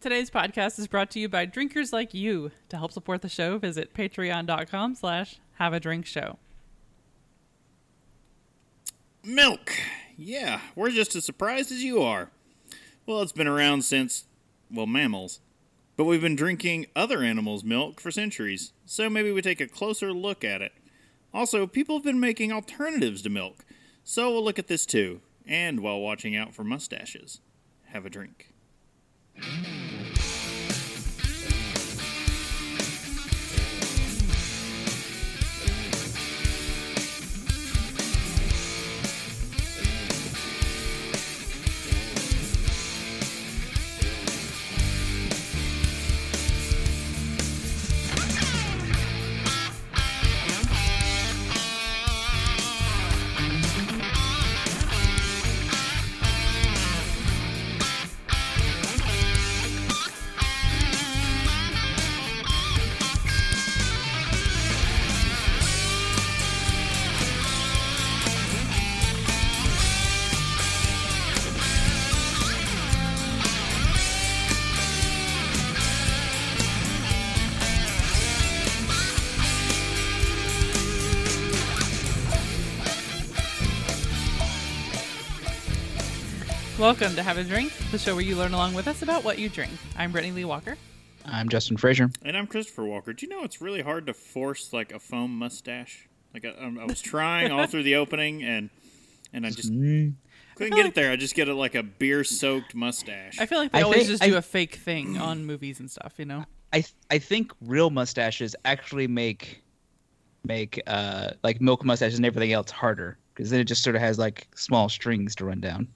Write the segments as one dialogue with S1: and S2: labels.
S1: Today's podcast is brought to you by drinkers like you. To help support the show, visit patreon.com slash have a drink show.
S2: Milk. Yeah, we're just as surprised as you are. Well, it's been around since, well, mammals. But we've been drinking other animals' milk for centuries, so maybe we take a closer look at it. Also, people have been making alternatives to milk, so we'll look at this too, and while watching out for mustaches. Have a drink. Mm-hmm.
S1: Welcome to Have a Drink, the show where you learn along with us about what you drink. I'm Brittany Lee Walker.
S3: I'm Justin Frazier.
S2: And I'm Christopher Walker. Do you know it's really hard to force like a foam mustache? Like I, I was trying all through the opening, and and I just couldn't get it there. I just get it like a beer soaked mustache.
S1: I feel like they
S3: I
S1: always
S3: think-
S1: just do
S3: I-
S1: a fake thing on movies and stuff, you know?
S3: I th- I think real mustaches actually make make uh like milk mustaches and everything else harder because then it just sort of has like small strings to run down.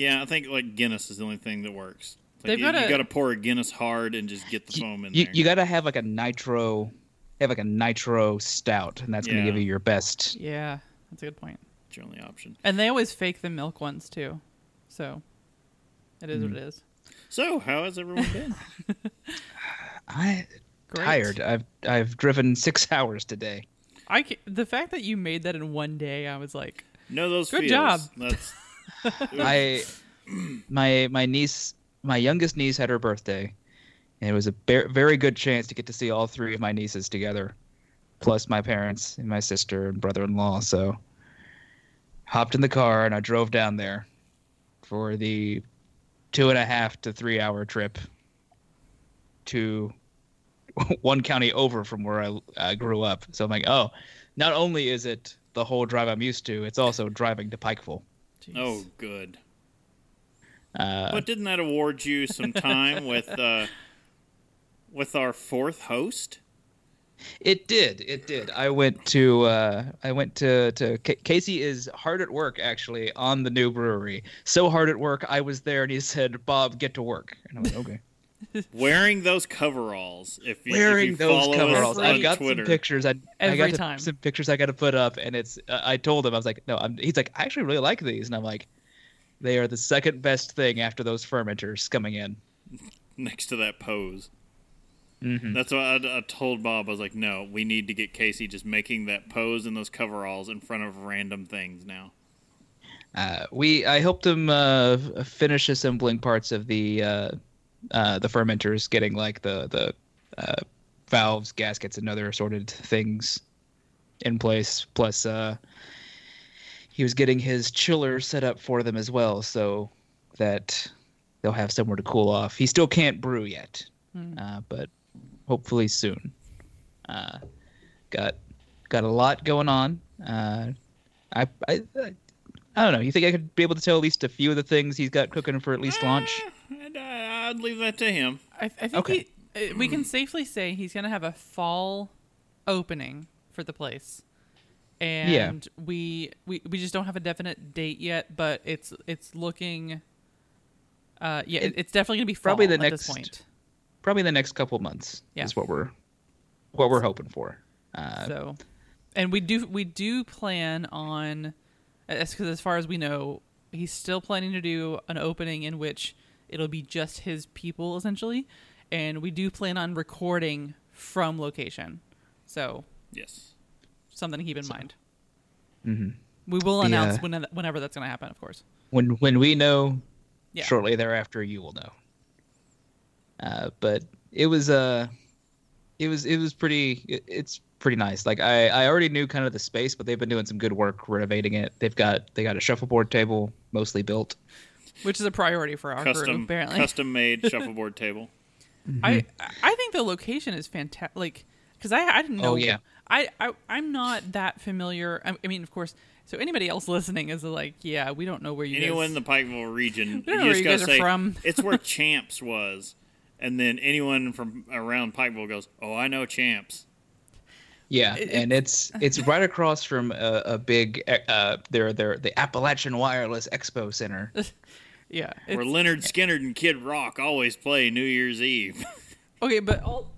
S2: Yeah, I think like Guinness is the only thing that works. It's Like
S1: They've
S2: you,
S1: got
S2: you got to pour a Guinness hard and just get the foam in
S3: You
S2: there.
S3: you got to have like a nitro have like a nitro stout and that's gonna give you your best.
S1: Yeah, that's a good point.
S2: It's your only option.
S1: And they always fake the milk ones too. So it is what mm-hmm. it is.
S2: So, how has everyone been?
S3: I
S1: Great.
S3: tired. I've I've driven 6 hours today.
S1: I the fact that you made that in one day, I was like,
S2: know those
S1: Good
S2: feels.
S1: job.
S2: That's
S3: I my my niece my youngest niece had her birthday and it was a ver- very good chance to get to see all three of my nieces together plus my parents and my sister and brother-in-law. So hopped in the car and i drove down there for the two and a half to three hour trip to one county over from where i uh, grew up. So i'm like oh not only is it the whole drive i'm used to it's also driving to pikeville
S1: Jeez.
S2: oh good.
S3: uh,
S2: But didn't that award you some time with uh, with our fourth host?
S3: It did. It did. I went to uh, I went to to Ca- Casey is hard at work actually on the new brewery. So hard at work, I was there and he said, "Bob, get to work." And I went, "Okay."
S2: Wearing those coveralls. If you, if
S3: Wearing
S2: you
S3: those coveralls. I've got
S2: Twitter.
S3: some pictures. I, I got to-
S1: time.
S3: some pictures I got to put up, and it's. Uh, I told him I was like, "No." I'm, he's like, "I actually really like these," and I'm like, "They are the second best thing after those fermenters coming in."
S2: next to that pose.
S3: Mhm.
S2: That's what I, I told Bob. I was like, no, we need to get Casey just making that pose in those coveralls in front of random things now.
S3: Uh, we I helped him uh, finish assembling parts of the uh, the fermenters, getting like the the uh, valves, gaskets, and other assorted things in place. Plus, uh, he was getting his chiller set up for them as well, so that they'll have somewhere to cool off. He still can't brew yet, uh, but hopefully soon. Uh, got got a lot going on. Uh, I, I I don't know. You think I could be able to tell at least a few of the things he's got cooking for at least launch?
S2: I'd, I'd leave that to him.
S1: I, I think
S3: Okay.
S1: he, uh, we can safely say he's going to have a fall opening for the place. And we, we we just don't have a definite date yet, but it's it's looking uh yeah, it, it's definitely going to be fall
S3: Probably the
S1: at
S3: next-
S1: this point.
S3: Probably the next couple months
S1: Yeah.
S3: is what we're what we're hoping for. Uh,
S1: so and we do we do plan on because as far as we know he's still planning to do an opening in which it'll be just his people essentially and we do plan on recording from location so
S2: Yes.
S1: something to keep in mind
S3: mhm.
S1: we will announce
S3: uh,
S1: when, whenever that's going to happen of course
S3: When when we know,
S1: Yeah.
S3: shortly thereafter you will know. Uh, but it was uh, it was it was pretty. It, it's pretty nice. Like I I already knew kind of the space, but they've been doing some good work renovating it. They've got they got a shuffleboard table mostly built.
S1: Which is a priority for our group
S2: Custom,
S1: apparently.
S2: custom made shuffleboard table.
S1: I I think the location is fantastic. Like, because I I didn't know.
S3: Oh, yeah.
S1: I, I I'm not that familiar. I, I mean, of course. So anybody else listening is like, yeah, we don't know where you
S2: Anyone
S1: guys.
S2: in the Pikeville region,
S1: We don't know
S2: you
S1: where
S2: just
S1: you
S2: gotta
S1: guys are
S2: say
S1: from.
S2: it's where Champs was, and then anyone from around Pikeville goes, "Oh, I know Champs."
S3: Yeah,
S1: It-
S3: and it's it's right across from a, a big uh their their the Appalachian Wireless Expo Center.
S1: Yeah.
S2: Where Lynyrd Skynyrd and Kid Rock always play New Year's Eve.
S1: Okay, but I'll,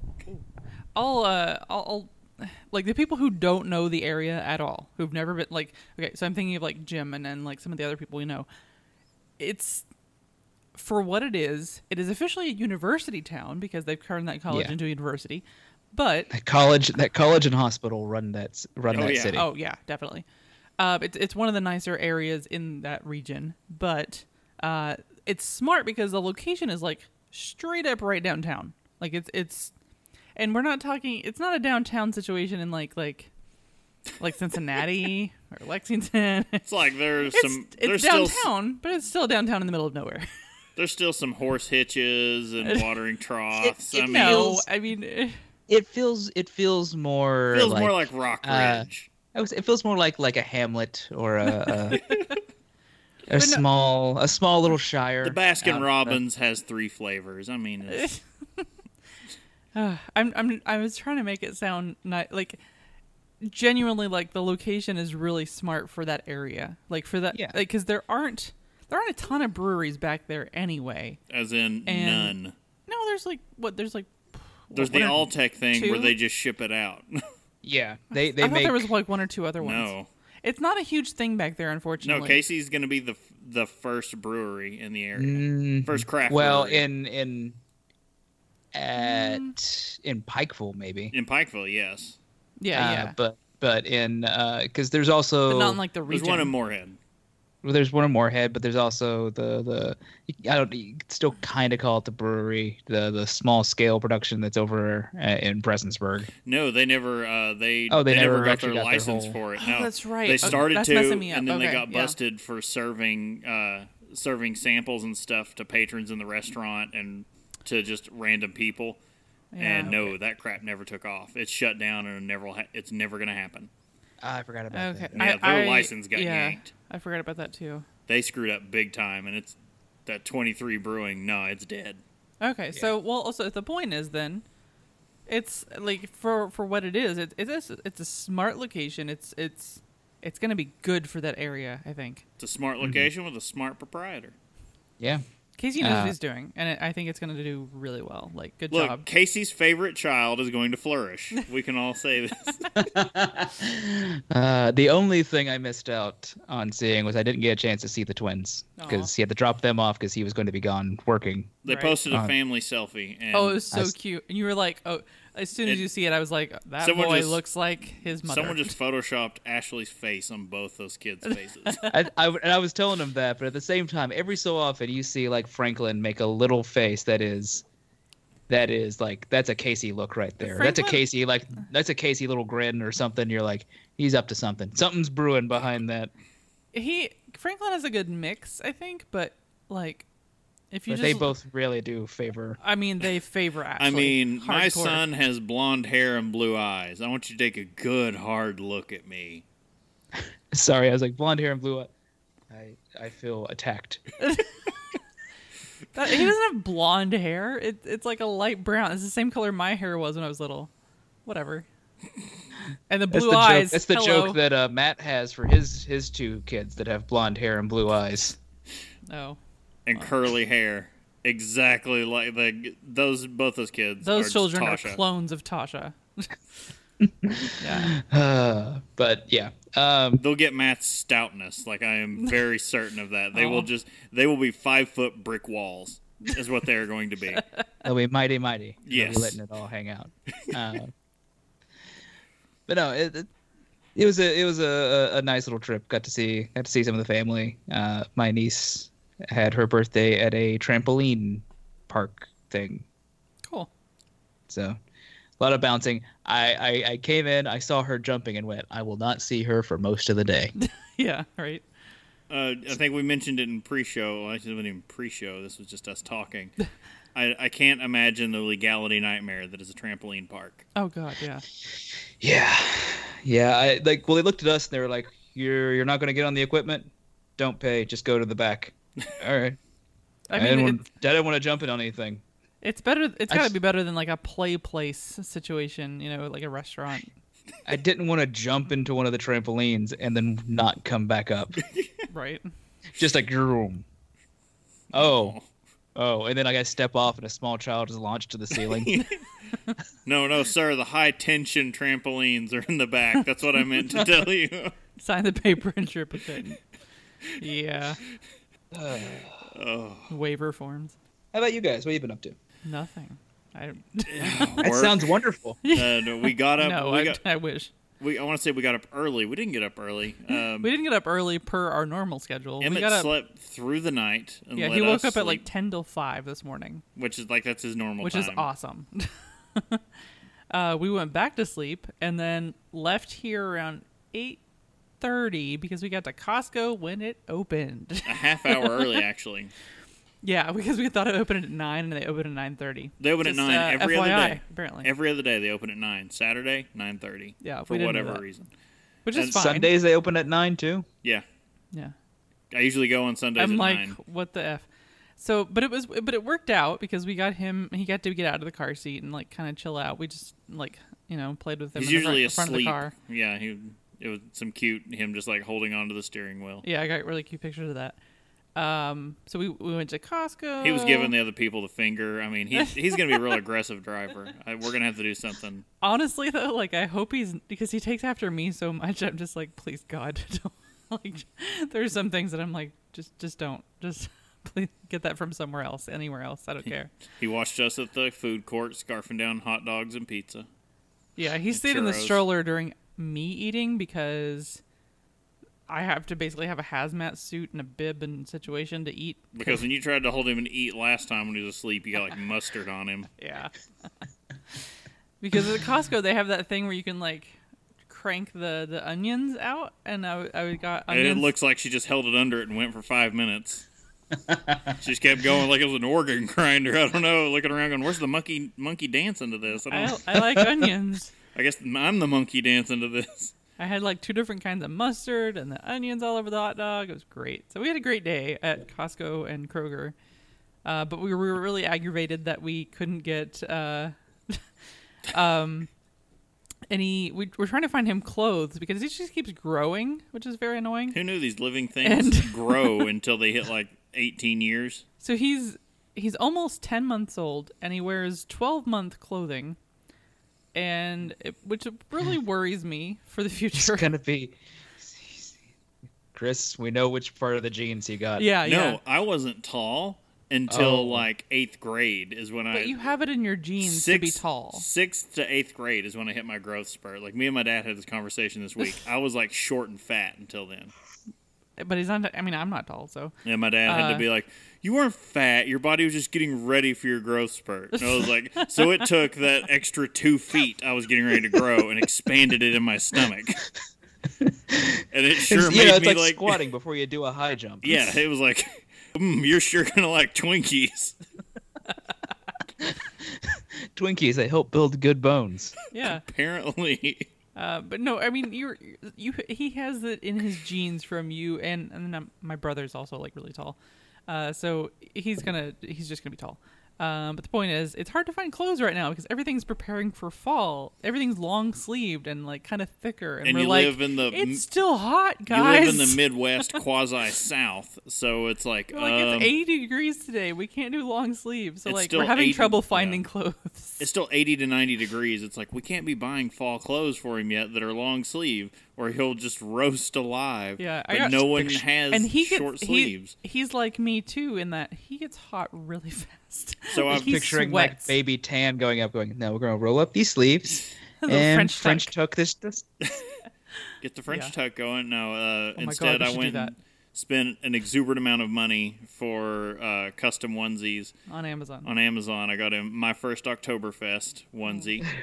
S1: I'll, uh, I'll, I'll, like the people who don't know the area at all, who've never been, like, okay, so I'm thinking of like Jim and then like some of the other people we know. It's for what it is. It is officially a university town because they've turned that college
S3: Yeah.
S1: into a university. But
S3: That college that college and hospital run that run
S2: Oh,
S3: that
S2: yeah.
S3: city.
S1: oh yeah, definitely. Uh, it's it's one of the nicer areas in that region, but uh, it's smart because the location is like straight up right downtown. Like it's it's, and we're not talking. It's not a downtown situation in like like like Cincinnati or Lexington.
S2: It's like there's
S1: It's,
S2: some
S1: it's
S2: there's still
S1: downtown, but it's still downtown in the middle of nowhere.
S2: there's still some horse hitches and watering troughs.
S3: it
S2: I mean,
S1: no,
S3: feels-
S1: I mean, eh,
S3: It feels it feels more
S2: feels
S3: like,
S2: more like Rock
S3: uh,
S2: Ridge.
S3: I would say it feels more like like a hamlet or a a, a
S1: But no-
S3: small a small little shire.
S2: the Baskin Robbins has three flavors. I mean, it's,
S1: uh, I'm I'm I was trying to make it sound ni- like genuinely like the location is really smart for that area. Like for that,
S3: Yeah.
S1: like because there aren't there aren't a ton of breweries back there anyway.
S2: as in
S1: And-
S2: none.
S1: No, there's like what there's like.
S2: There's
S1: what,
S2: the
S1: one
S2: Alltech thing where they just ship it out.
S3: Yeah, they they
S1: I thought there was like one or two other ones.
S2: no,
S1: It's not a huge thing back there, unfortunately.
S2: no. Casey's going to be the the first brewery in the area,
S3: Mm,
S2: first craft.
S3: well
S2: brewery.
S3: in in at in Pikeville maybe.
S2: in Pikeville, yes.
S1: Yeah,
S3: Uh,
S1: yeah,
S3: But but in because there's also
S1: but not in like the region.
S2: There's one in Morehead.
S3: Well, there's one in Morehead, but there's also the the I don't you still kind of call it the brewery, the the small scale production that's over uh, in Prestonsburg.
S2: No, they never. Uh, they
S3: Oh, they never
S2: got their
S3: got their
S2: license
S3: whole-
S2: for it.
S1: Oh, that's right.
S2: They
S1: Okay,
S2: started
S1: that's
S2: to,
S1: me up.
S2: and then they
S1: Okay,
S2: got
S1: yeah.
S2: busted for serving uh, serving samples and stuff to patrons in the restaurant and to just random people. and
S1: Yeah.
S2: no, that crap never took off. It's shut down and it never. Ha- it's never going to happen.
S3: Ah, I forgot about
S1: Okay,
S3: that.
S2: Yeah,
S1: I,
S2: their
S1: I-
S2: license got
S1: yeah,
S2: yanked.
S1: I forgot about that too.
S2: They screwed up big time, and it's that 23 Brewing. No, it's dead.
S1: Okay, so well, also the point is then, it's like for for what it is, it, it's a, it's a smart location. It's it's it's gonna be good for that area. I think
S2: It's a smart
S1: Mm-hmm.
S2: location with a smart proprietor.
S3: Yeah.
S1: Casey knows
S3: Uh,
S1: what he's doing, and it, I think it's gonna do really well. Like good
S2: Look,
S1: job.
S2: Casey's favorite child is going to flourish. We can all say this.
S3: Uh, the only thing I missed out on seeing was I didn't get a chance to see the twins because he had to drop them off because he was going to be gone working.
S2: They
S1: Right.
S2: posted a
S3: Uh,
S2: family selfie, and
S1: Oh, it was so
S3: I s-
S1: cute, and you were like, oh, as soon as
S2: It-
S1: you see it, I was like, that boy
S2: just-
S1: looks like his mother.
S2: someone just photoshopped Ashley's face on both those kids' faces.
S3: I, I, and I was telling him that, but at the same time, every so often you see like Franklin make a little face that is, that is like that's a Casey look right there. That's a Casey like that's a Casey little grin or something. You're like he's up to something. Something's brewing behind that.
S1: he Franklin has a good mix, I think, but like if you
S3: But
S1: just
S3: they both really do favor.
S1: I mean, they favor Ashley.
S2: I mean, my son has blonde hair and blue eyes. I want you to take a good hard look at me.
S3: Sorry, I was like blonde hair and blue. eye- I I feel attacked.
S1: That- he doesn't have blonde hair. It, it's like a light brown. It's the same color my hair was when I was little. Whatever. And the
S3: That's
S1: blue
S3: the
S1: eyes.
S3: joke. That's the
S1: hello.
S3: joke that uh, Matt has for his his two kids that have blonde hair and blue eyes.
S1: Oh,
S2: And curly hair. Exactly like the those both those kids.
S1: those
S2: are
S1: children are clones of Tasha. yeah.
S3: Uh, but yeah, um,
S2: They'll get Matt's stoutness. Like I am very certain of that. They
S1: Oh.
S2: will just they will be five foot brick walls. Is what they are going to be.
S3: they'll be mighty mighty. They'll be
S2: Yes.
S3: letting it all hang out. Uh, but no, it, it, it was a it was a, a, a nice little trip. Got to see got to see some of the family. Uh, my niece had her birthday at a trampoline park thing Cool. So a lot of bouncing. I, I I came in, I saw her jumping, and went, I will not see her for most of the day.
S1: Yeah, right.
S2: Uh, I think we mentioned it in pre-show. Well, actually, it wasn't even pre-show. This was just us talking. I, I can't imagine the legality nightmare that is a trampoline park.
S1: Oh god, yeah.
S3: yeah, yeah. I like. Well, they looked at us and they were like, "You're you're not going to get on the equipment. Don't pay. Just go to the back." All right.
S1: I
S3: I,
S1: mean,
S3: didn't, want, I didn't want to jump in on anything.
S1: it's better. It's got to be better than like a play place situation. You know, like a restaurant.
S3: I didn't want to jump into one of the trampolines and then not come back up.
S1: Right.
S3: Just like room. Oh, oh, and then I got to step off, and a small child is launched to the ceiling.
S2: No, no, sir. The high tension trampolines are in the back. That's what I meant to tell you.
S1: Sign the paper and trip it in. Yeah.
S2: Oh,
S1: Waiver forms.
S3: How about you guys? What have you been up to?
S1: Nothing. I
S3: That
S2: work.
S3: sounds wonderful.
S2: Uh, no, we got up.
S1: no.
S2: we
S1: I,
S2: got.
S1: I wish
S2: We, I want to say we got up early. We didn't get up early. Um,
S1: we didn't get up early per our normal schedule. we
S2: Emmett
S1: got up.
S2: slept through the night. And
S1: Yeah,
S2: let
S1: he woke
S2: us
S1: up at like ten till five this morning,
S2: which is like that's his normal.
S1: which
S2: time.
S1: is awesome. uh, we went back to sleep and then left here around eight thirty because we got to Costco when it opened.
S2: A half hour early, actually.
S1: yeah, because we thought it opened at nine and they opened at nine thirty.
S2: They open at nine
S1: uh,
S2: every other day.
S1: apparently.
S2: Every other day they open at nine. Saturday nine thirty.
S1: Yeah,
S2: for
S1: we didn't know
S2: whatever reason.
S1: Which is
S2: and
S1: fine.
S3: Sundays they open at nine too.
S2: Yeah,
S1: Yeah.
S2: I usually go on Sundays
S1: I'm
S2: at
S1: like,
S2: nine.
S1: what the f? So, but it was, but it worked out because we got him. He got to get out of the car seat and like kind of chill out. We just like you know played with him
S2: He's
S1: in the front,
S2: usually
S1: front of the
S2: asleep.
S1: car.
S2: Yeah, he. It was some cute him just like holding onto the steering wheel.
S1: Yeah, I got really cute pictures of that. Um, so we we went to Costco.
S2: He was giving the other people the finger. I mean, he's he's gonna be a real aggressive driver. I, we're gonna have to do something.
S1: Honestly though, like I hope he's because he takes after me so much. I'm just like, please God, don't. like there's some things that I'm like, just just don't, just please get that from somewhere else, anywhere else. I don't care.
S2: He watched us at the food court, scarfing down hot dogs and pizza.
S1: Yeah, he stayed in the stroller during me eating because I have to basically have a hazmat suit and a bib and situation to eat.
S2: Because when you tried to hold him and eat last time when he was asleep, you got like mustard on him.
S1: Yeah. because at Costco they have that thing where you can like crank the the onions out, and I, I got
S2: And it looks like she just held it under it and went for five minutes. she just kept going like it was an organ grinder. I don't know, looking around going, "Where's the monkey monkey dancing to this?" I.
S1: I, I like onions.
S2: I guess I'm the monkey dancing to this.
S1: I had like two different kinds of mustard and the onions all over the hot dog. It was great. So we had a great day at Costco and Kroger. Uh, but we were really aggravated that we couldn't get uh, um, any. We, we're trying to find him clothes because he just keeps growing, which is very annoying.
S2: Who knew these living things
S1: And-
S2: grow until they hit like 18 years?
S1: So he's he's almost ten months old and he wears twelve month clothing, and it, which really worries me for the future.
S3: It's
S1: future.
S3: gonna be. Chris, we know which part of the genes he got.
S1: yeah,
S2: no,
S1: yeah.
S2: I wasn't tall until
S3: Oh.
S2: like eighth grade is when I.
S1: But you have it in your genes to be tall.
S2: Sixth to eighth grade is when I hit my growth spurt. Like me and my dad had this conversation this week. I was like short and fat until then.
S1: But he's not. I mean, I'm not tall, so
S2: And my dad had
S1: Uh,
S2: to be like, "You weren't fat. Your body was just getting ready for your growth spurt." And I was like, "So it took that extra two feet I was getting ready to grow and expanded it in my stomach." and it sure
S3: It's,
S2: made
S3: you know, it's
S2: me
S3: like,
S2: like,
S3: squatting before you do a high jump.
S2: yeah, it was like, mm, "You're sure gonna like Twinkies."
S3: Twinkies, they help build good bones.
S1: yeah.
S2: Apparently,
S1: Uh, but no, I mean, you're you. He has it in his genes from you, and and then my brother's also like really tall. Uh, so he's gonna he's just gonna be tall. Um, but the point is, it's hard to find clothes right now because everything's preparing for fall. Everything's long sleeved and like kind of thicker, and,
S2: And you
S1: like,
S2: live in the-
S1: it's still hot, guys.
S2: you live in the Midwest, quasi South, so it's like,
S1: like
S2: um,
S1: it's 80 degrees today. We can't do long sleeves, so like we're having
S2: 80
S1: trouble
S2: yeah.
S1: finding clothes.
S2: it's still 80 to 90 degrees. It's like we can't be buying fall clothes for him yet that are long sleeve, or he'll just roast alive.
S1: Yeah, I
S2: but no one
S3: Picture-
S2: has
S1: and he
S2: short
S1: gets
S2: sleeves.
S1: He, he's like me too in that he gets hot really fast.
S2: So I'm
S1: he
S3: Picturing like baby tan going up, going, no, we're gonna roll up these sleeves
S1: A
S3: and
S1: French
S3: French,
S1: tuck.
S3: tuck this. this.
S2: Get the French
S1: Yeah.
S2: tuck going. No, uh,
S1: Oh
S2: instead
S1: God, we
S2: I went
S1: that.
S2: and spent an exuberant amount of money for uh, custom onesies
S1: on Amazon.
S2: on Amazon. I got him my first Oktoberfest onesie.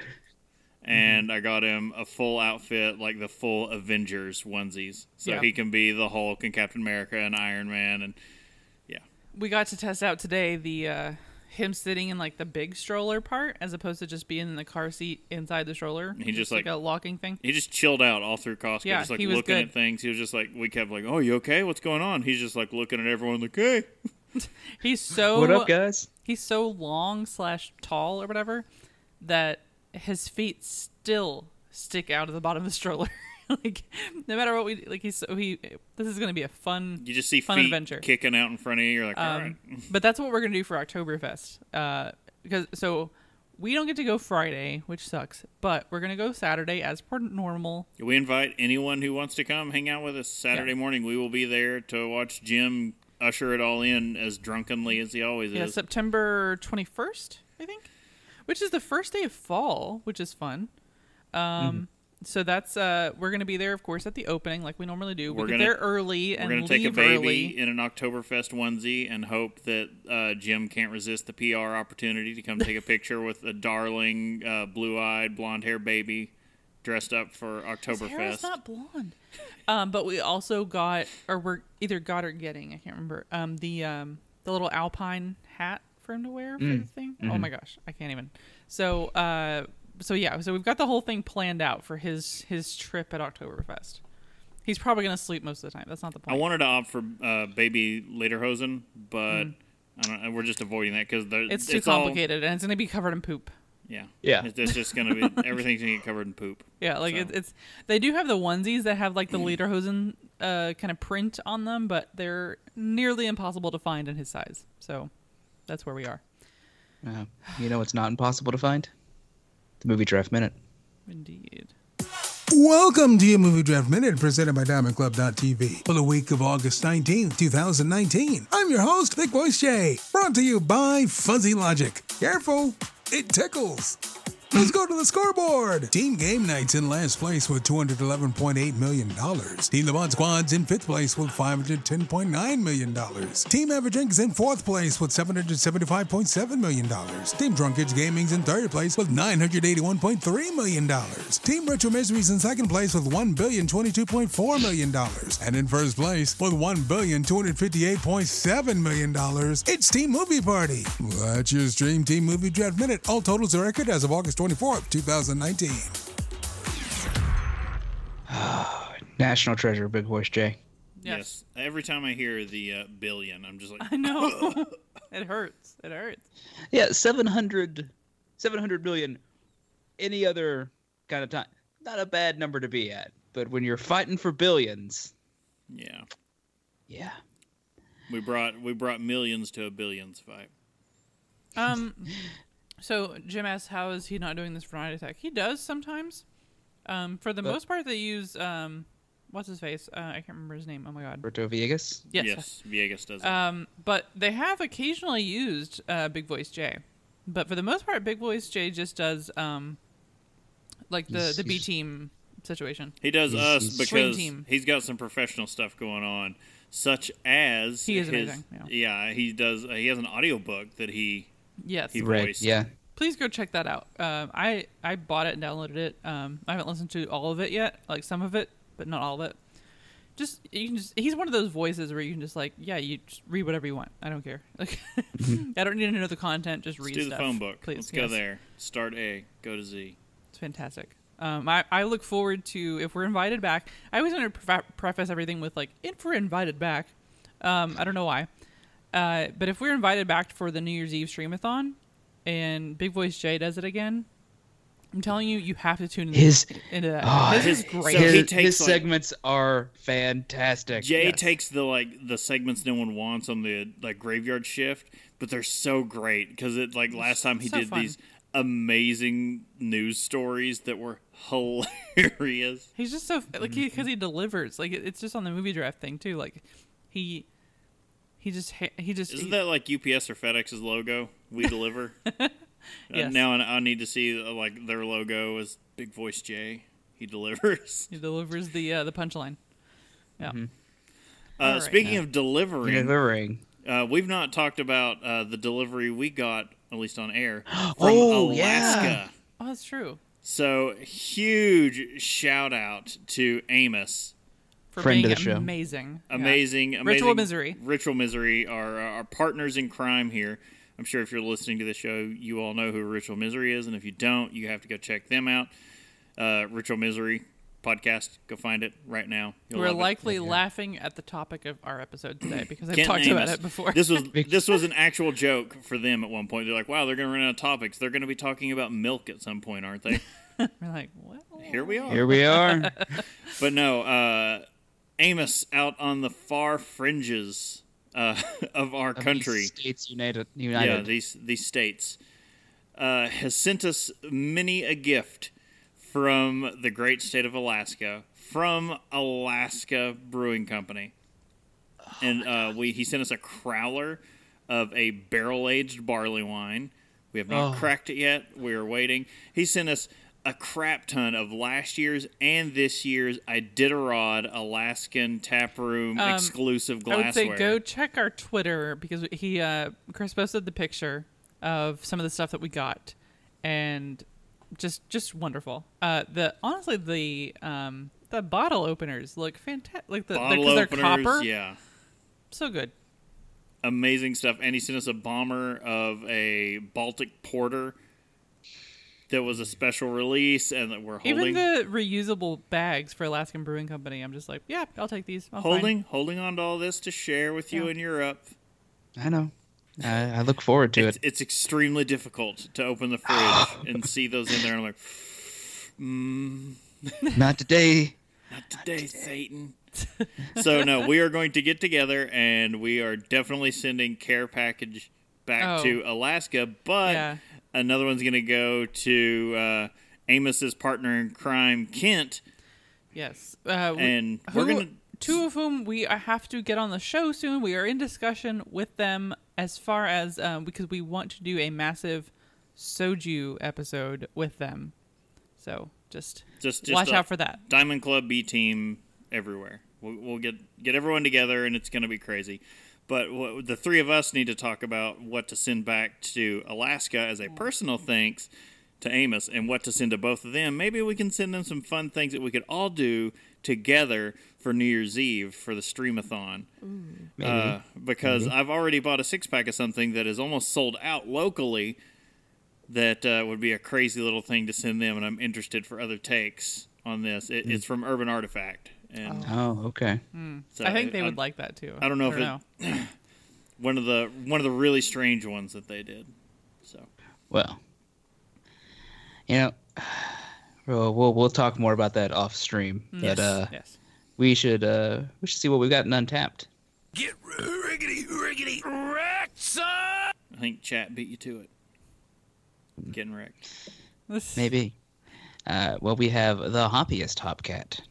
S2: And I got him a full outfit, like the full Avengers onesies, so
S1: Yeah.
S2: he can be the Hulk and Captain America and Iron Man, and
S1: we got to test out today the uh, him sitting in like the big stroller part as opposed to just being in the car seat inside the stroller.
S2: He just, like-
S1: a locking thing.
S2: he just chilled out all through Costco,
S1: Yeah,
S2: just like
S1: he was
S2: looking
S1: good.
S2: at things. He was just like, we kept like, "Oh, you okay? What's going on?" He's just like looking at everyone like, "Hey."
S1: He's so
S3: what up, guys?
S1: he's so long slash tall or whatever that his feet still stick out of the bottom of the stroller. like no matter what we like, he's so he. This is gonna be a fun.
S2: You just see
S1: Fun
S2: feet
S1: adventure.
S2: kicking out in front of you. You're like,
S1: Um,
S2: right."
S1: but that's what we're gonna do for Oktoberfest. Uh, because so we don't get to go Friday, which sucks. But we're gonna go Saturday as per normal.
S2: We invite anyone who wants to come hang out with us Saturday
S1: Yeah.
S2: morning. We will be there to watch Jim usher it all in as drunkenly as he always
S1: Yeah,
S2: is.
S1: September twenty first, I think, which is the first day of fall, which is fun. Um,
S2: Mm-hmm.
S1: So that's uh, we're gonna be there, of course, at the opening, like we normally do. We
S2: We're
S1: get
S2: gonna-
S1: there early
S2: We're
S1: and
S2: going to take a baby
S1: early.
S2: in an Oktoberfest onesie and hope that uh, Jim can't resist the PR opportunity to come take a picture with a darling, uh, blue-eyed, blonde-haired baby dressed up for
S1: hair
S2: Oktoberfest.
S1: not blonde. Um, but we also got, or we're either got or getting, I can't remember. Um, the um, the little alpine hat for him to wear for
S2: Mm.
S1: the thing.
S2: Mm-hmm.
S1: Oh my gosh, I can't even. So, uh, so yeah, so we've got the whole thing planned out for his his trip at Oktoberfest. He's probably gonna sleep most of the time. That's not the point.
S2: I wanted to opt for uh, baby lederhosen, but I don't, we're just avoiding that because
S1: Mm. it's too
S2: all-
S1: complicated, and it's gonna be covered in poop.
S2: yeah,
S3: Yeah.
S2: It's, it's just going to be everything's going to get covered in poop.
S1: Yeah, like
S2: So-
S1: it, it's they do have the onesies that have like the lederhosen uh, kind of print on them, but they're nearly impossible to find in his size. So that's where we are.
S3: Uh, you know it's not impossible to find? The movie draft minute.
S1: Indeed.
S4: Welcome to your Movie Draft Minute presented by DiamondClub.tv for the week of August 19th, 2019. I'm your host, Big Voice Jay, brought to you by Fuzzy Logic. Careful, it tickles. Let's go to the scoreboard. Team Game Night's in last place with $211.8 million. Team Bud Squad's in fifth place with $510.9 million. Team Average Inc. is in fourth place with $775.7 million. Team Drunk Kids Gaming's in third place with $981.3 million. Team Ritual Misery's in second place with $1,022.4 million. And in first place with $1,258.7 million, it's Team Movie Party. That's your Stream Team Movie Draft Minute. All totals are record as of August 24th, 2019.
S3: National treasure, Big Voice Jay.
S1: Yes.
S2: Every time I hear the uh, billion, I'm just like,
S1: I know. it hurts. It hurts.
S3: Yeah, 700, 700 million. Any other kind of time, not a bad number to be at. But when you're fighting for billions,
S2: yeah.
S3: yeah.
S2: We brought we brought millions to a billions fight.
S1: Um, so Jim asks, "How is he not doing this for Night Attack?" He does sometimes. Um, for the
S3: But-
S1: most part, they use um, what's his face? Uh, I can't remember his name. Oh my god.
S3: Roberto Villegas.
S1: Yes.
S2: Yes, Viegas does. it.
S1: Um, but they have occasionally used uh, Big Voice J, but for the most part, Big Voice J just does um, like the
S3: He's-
S1: the B team situation.
S2: he does
S3: he's-
S2: us
S3: he's-
S2: because
S1: team.
S2: he's got some professional stuff going on, such as
S1: He is
S2: his,
S1: amazing,
S2: Yeah. he does. Uh, he has an audiobook that he
S1: Yes.
S2: He-
S3: Right.
S2: Voiced.
S3: Yeah.
S1: please go check that out. Um, I I bought it and downloaded it. Um, I haven't listened to all of it yet, like some of it, but not all of it. Just you can just he's one of those voices where you can just like yeah you just read whatever you want. I don't care. Like I don't need to know the content. Just
S2: let's
S1: read
S2: do the
S1: stuff.
S2: phone book.
S1: Please.
S2: Let's go there. Start A, go to Z.
S1: It's fantastic. Um, I, I look forward to if we're invited back. I always want to pre- preface everything with like if we're invited back. Um, I don't know why, uh, but if we're invited back for the New Year's Eve streamathon, and Big Voice Jay does it again, I'm telling you, you have to tune in
S3: His-
S1: into that.
S3: Oh,
S1: His,
S2: his-
S1: is great.
S2: so
S3: his,
S2: he takes,
S3: his
S2: like-
S3: segments are fantastic.
S2: Jay
S1: Yes.
S2: takes the like the segments no one wants on the like graveyard shift, but they're so great because it like last time he
S1: So
S2: did
S1: fun.
S2: these amazing news stories that were hilarious.
S1: He's just so like because he delivers. Like it's just on the movie draft thing too. Like he he just ha- he just
S2: Isn't
S1: he-
S2: that like UPS or FedEx's logo? We deliver. Uh,
S1: Yes.
S2: now I I need to see uh, like their logo is Big Voice J. He delivers.
S1: he delivers the uh, the punchline. Yeah.
S2: Uh,
S1: All right.
S2: speaking of delivering,
S3: Delivering.
S2: uh, we've not talked about uh, the delivery we got, at least on air, from
S3: Oh,
S2: Alaska.
S3: yeah.
S1: Oh, that's true.
S2: So huge shout out to Amos.
S1: For
S3: Friend
S1: being
S3: of the show.
S1: amazing. Yeah.
S2: Amazing, amazing.
S1: Ritual Misery.
S2: Ritual Misery are our partners in crime here. I'm sure if you're listening to the show, you all know who Ritual Misery is, and if you don't, you have to go check them out. Uh, Ritual Misery podcast. Go find it right now. You'll
S1: We're
S2: love it.
S1: likely laughing at the topic of our episode today because I've
S2: Kent
S1: talked about
S2: Amos.
S1: it before.
S2: This was this was an actual joke for them at one point. They're like, "Wow, they're going to run out of topics. They're going to be talking about milk at some point, aren't they?"
S1: We're like, well,
S2: Here we are.
S3: Here we are.
S2: But no, uh, Amos out on the far fringes uh, of our country.
S3: States United.
S2: yeah, these these states uh, has sent us many a gift from the great state of Alaska, from Alaska Brewing Company, and uh, we he sent us a crowler of a barrel aged barley wine. We have not
S3: Oh.
S2: cracked it yet. We are waiting. He sent us a crap ton of last year's and this year's Iditarod Alaskan taproom
S1: Um,
S2: exclusive glassware.
S1: I would say go check our Twitter because he uh, Chris posted the picture of some of the stuff that we got, and just just wonderful. Uh, the honestly the um, the bottle openers look fantastic. Like the
S2: Bottle
S1: because they're
S2: openers,
S1: copper,
S2: yeah.
S1: so good.
S2: amazing stuff. And he sent us a bomber of a Baltic Porter that was a special release, and that we're holding,
S1: Even the reusable bags for Alaskan Brewing Company, I'm just like, yeah, I'll take these. I'm fine.
S2: holding, holding on to all this to share with you
S1: Yeah.
S2: in Europe.
S3: I know. I, I look forward to
S2: It's,
S3: it.
S2: it's extremely difficult to open the fridge and see those in there. And I'm like, mm,
S3: Not today.
S2: not today, Satan. so no, we are going to get together, and we are definitely sending care package back
S1: Oh.
S2: to Alaska, but.
S1: Yeah.
S2: Another one's going to go to uh, Amos's partner in crime, Kent,
S1: Yes. Uh, we-
S2: and we're
S1: who-
S2: to.
S1: two of whom we have to get on the show soon. We are in discussion with them as far as um, because we want to do a massive soju episode with them. So just,
S2: Just, just
S1: watch out for that.
S2: Diamond Club B team everywhere. We'll, we'll get get everyone together, and it's going to be crazy. But what, the three of us need to talk about what to send back to Alaska as a personal thanks to Amos, and what to send to both of them. Maybe we can send them some fun things that we could all do together for New Year's Eve for the streamathon.
S3: Maybe.
S2: Uh, because I've already bought a six pack of something that is almost sold out locally. That uh, would be a crazy little thing to send them, and I'm interested for other takes on this. It, It's from Urban Artifact, and
S3: oh, okay.
S2: so
S1: I think they
S2: I-
S1: would like that too.
S2: I don't know if
S1: know.
S2: it- one of the one of the really strange ones that they did. So
S3: Well, you know, we'll we'll, we'll talk more about that off stream.
S1: Yes.
S3: But uh,
S1: yes.
S3: we should uh, we should see what we've got in Untappd.
S5: Get riggedy, riggedy, wrecked, son!
S2: I think chat beat you to it. Getting wrecked.
S3: Maybe. Uh, well, we have the hoppiest Hopcat.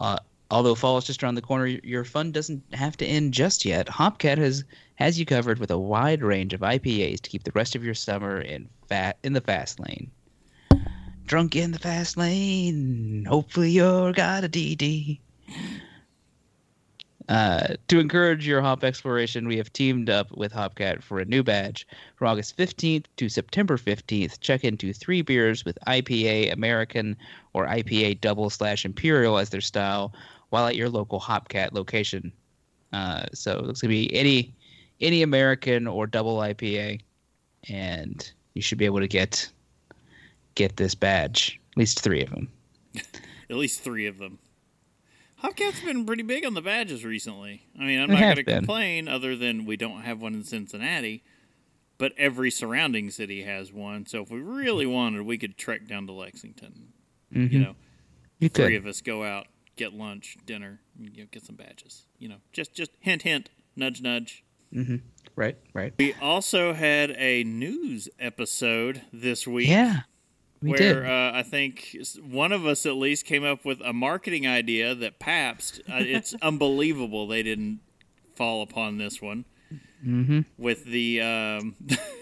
S3: Uh, although fall is just around the corner, your fun doesn't have to end just yet. Hopcat has has you covered with a wide range of IPAs to keep the rest of your summer in fat in the fast lane. Drunk in the fast lane. Hopefully you're got a DD. Uh, to encourage your hop exploration, we have teamed up with Hopcat for a new badge. From August 15th to September 15th, check into three beers with IPA American or IPA Double slash Imperial as their style while at your local Hopcat location. Uh, so it looks to be any any American or double IPA, and you should be able to get get this badge. At least three of them.
S2: At least three of them. Hopcat's been pretty big on the badges recently. I mean, I'm
S3: It
S2: not going to complain other than we don't have one in Cincinnati, but every surrounding city has one. So if we really wanted, we could trek down to Lexington. You
S3: Mhm.
S2: know,
S3: You
S2: three
S3: could.
S2: of us go out, get lunch, dinner, and, you know, get some badges. You know, just just hint hint, nudge nudge.
S3: Right, right.
S2: We also had a news episode this week.
S3: Yeah, we
S2: where
S3: did.
S2: Uh, I think one of us at least came up with a marketing idea that Pabst. Uh, it's unbelievable they didn't fall upon this one
S3: mm-hmm.
S2: with the um,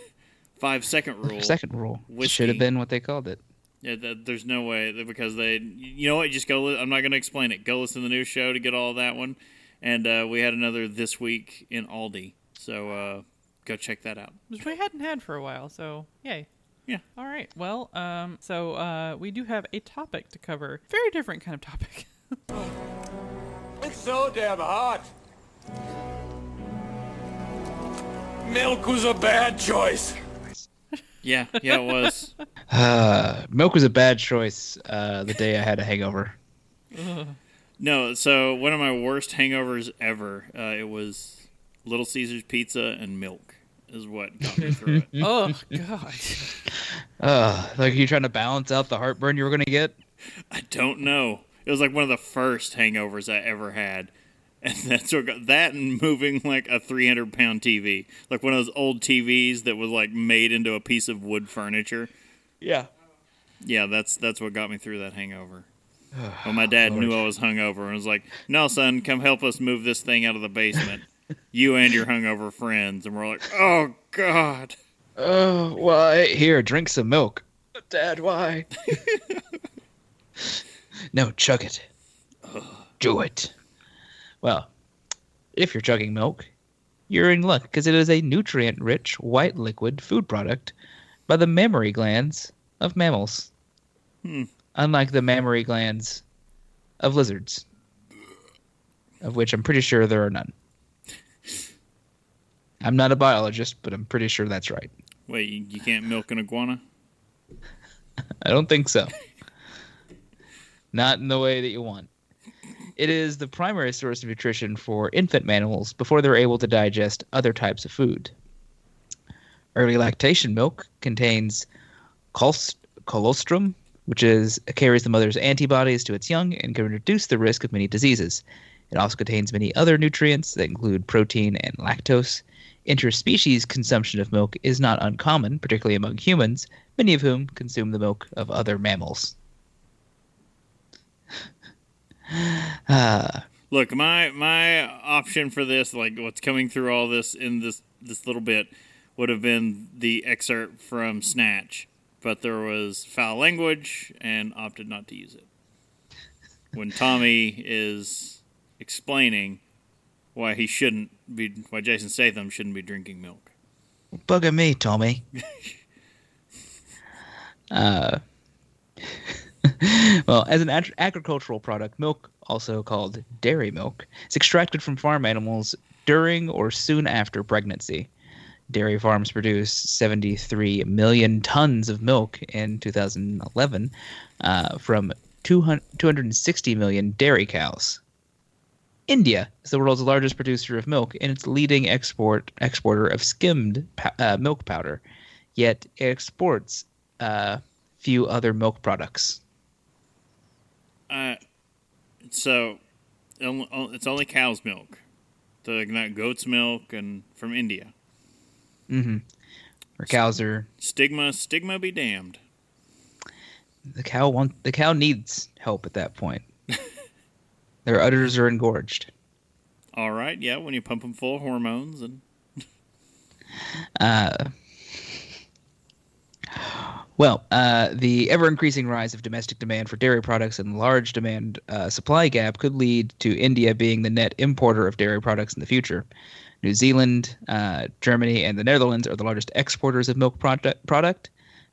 S2: five second rule.
S3: Second rule
S2: whiskey.
S3: should have been what they called it.
S2: Yeah, th- there's no way that- because they. You know what? Just go. Li- I'm not going to explain it. Go listen to the news show to get all of that one. and uh, we had another this week in Aldi. So uh, go check that out.
S1: which we hadn't had for a while. So yay.
S2: Yeah.
S1: All right. Well, um, so uh, we do have a topic to cover. Very different kind of topic.
S5: It's so damn hot. Milk was a bad choice.
S2: Yeah, yeah, it was.
S3: Uh, milk was a bad choice uh, the day I had a hangover.
S2: no, so one of my worst hangovers ever. Uh, it was Little Caesars pizza and milk is what got me through it.
S1: oh God.
S3: Uh, like you trying to balance out the heartburn you were gonna get.
S2: I don't know. It was like one of the first hangovers I ever had. And that's what got that and moving like a 300 pound TV. Like one of those old TVs that was like made into a piece of wood furniture.
S3: Yeah.
S2: Yeah, that's that's what got me through that hangover. Well, my dad knew I was hungover and was like, "No, son, come help us move this thing out of the basement. You and your hungover friends." And we're like, "Oh God."
S3: Oh, why? Here, drink some milk. Dad, why? no, chug it. Do it. Well, if you're chugging milk, you're in luck because it is a nutrient rich white liquid food product by the mammary glands of mammals. Hmm. Unlike the mammary glands of lizards, of which I'm pretty sure there are none. I'm not a biologist, but I'm pretty sure that's right.
S2: Wait, you, you can't milk an iguana?
S3: I don't think so. Not in the way that you want. It is the primary source of nutrition for infant mammals before they're able to digest other types of food. Early lactation milk contains colst- colostrum, which is carries the mother's antibodies to its young and can reduce the risk of many diseases. It also contains many other nutrients that include protein and lactose. Interspecies consumption of milk is not uncommon, particularly among humans, many of whom consume the milk of other mammals. Ah,
S2: Look, my my option for this, like what's coming through all this in this this little bit, would have been the excerpt from Snatch, but there was foul language and opted not to use it. When Tommy is explaining why he shouldn't be, why Jason Statham shouldn't be drinking milk.
S3: bugger me, Tommy. uh, well, as an ag- agricultural product, milk, also called dairy milk, is extracted from farm animals during or soon after pregnancy. Dairy farms produced 73 million tons of milk in 2011 uh, from 200, 260 million dairy cows. India is the world's largest producer of milk and its leading export exporter of skimmed uh, milk powder. Yet it exports uh, few other milk products.
S2: Uh, so it's only cow's milk, the not goat's milk, and from India. Mm-hmm.
S3: Or cows are
S2: Stigma, stigma be damned.
S3: the cow want the cow needs help at that point. Their udders are engorged.
S2: All right, yeah, when you pump them full of hormones and
S3: Uh, well, uh, the ever increasing rise of domestic demand for dairy products and large demand uh, supply gap could lead to India being the net importer of dairy products in the future. New Zealand, uh, Germany, and the Netherlands are the largest exporters of milk product. product.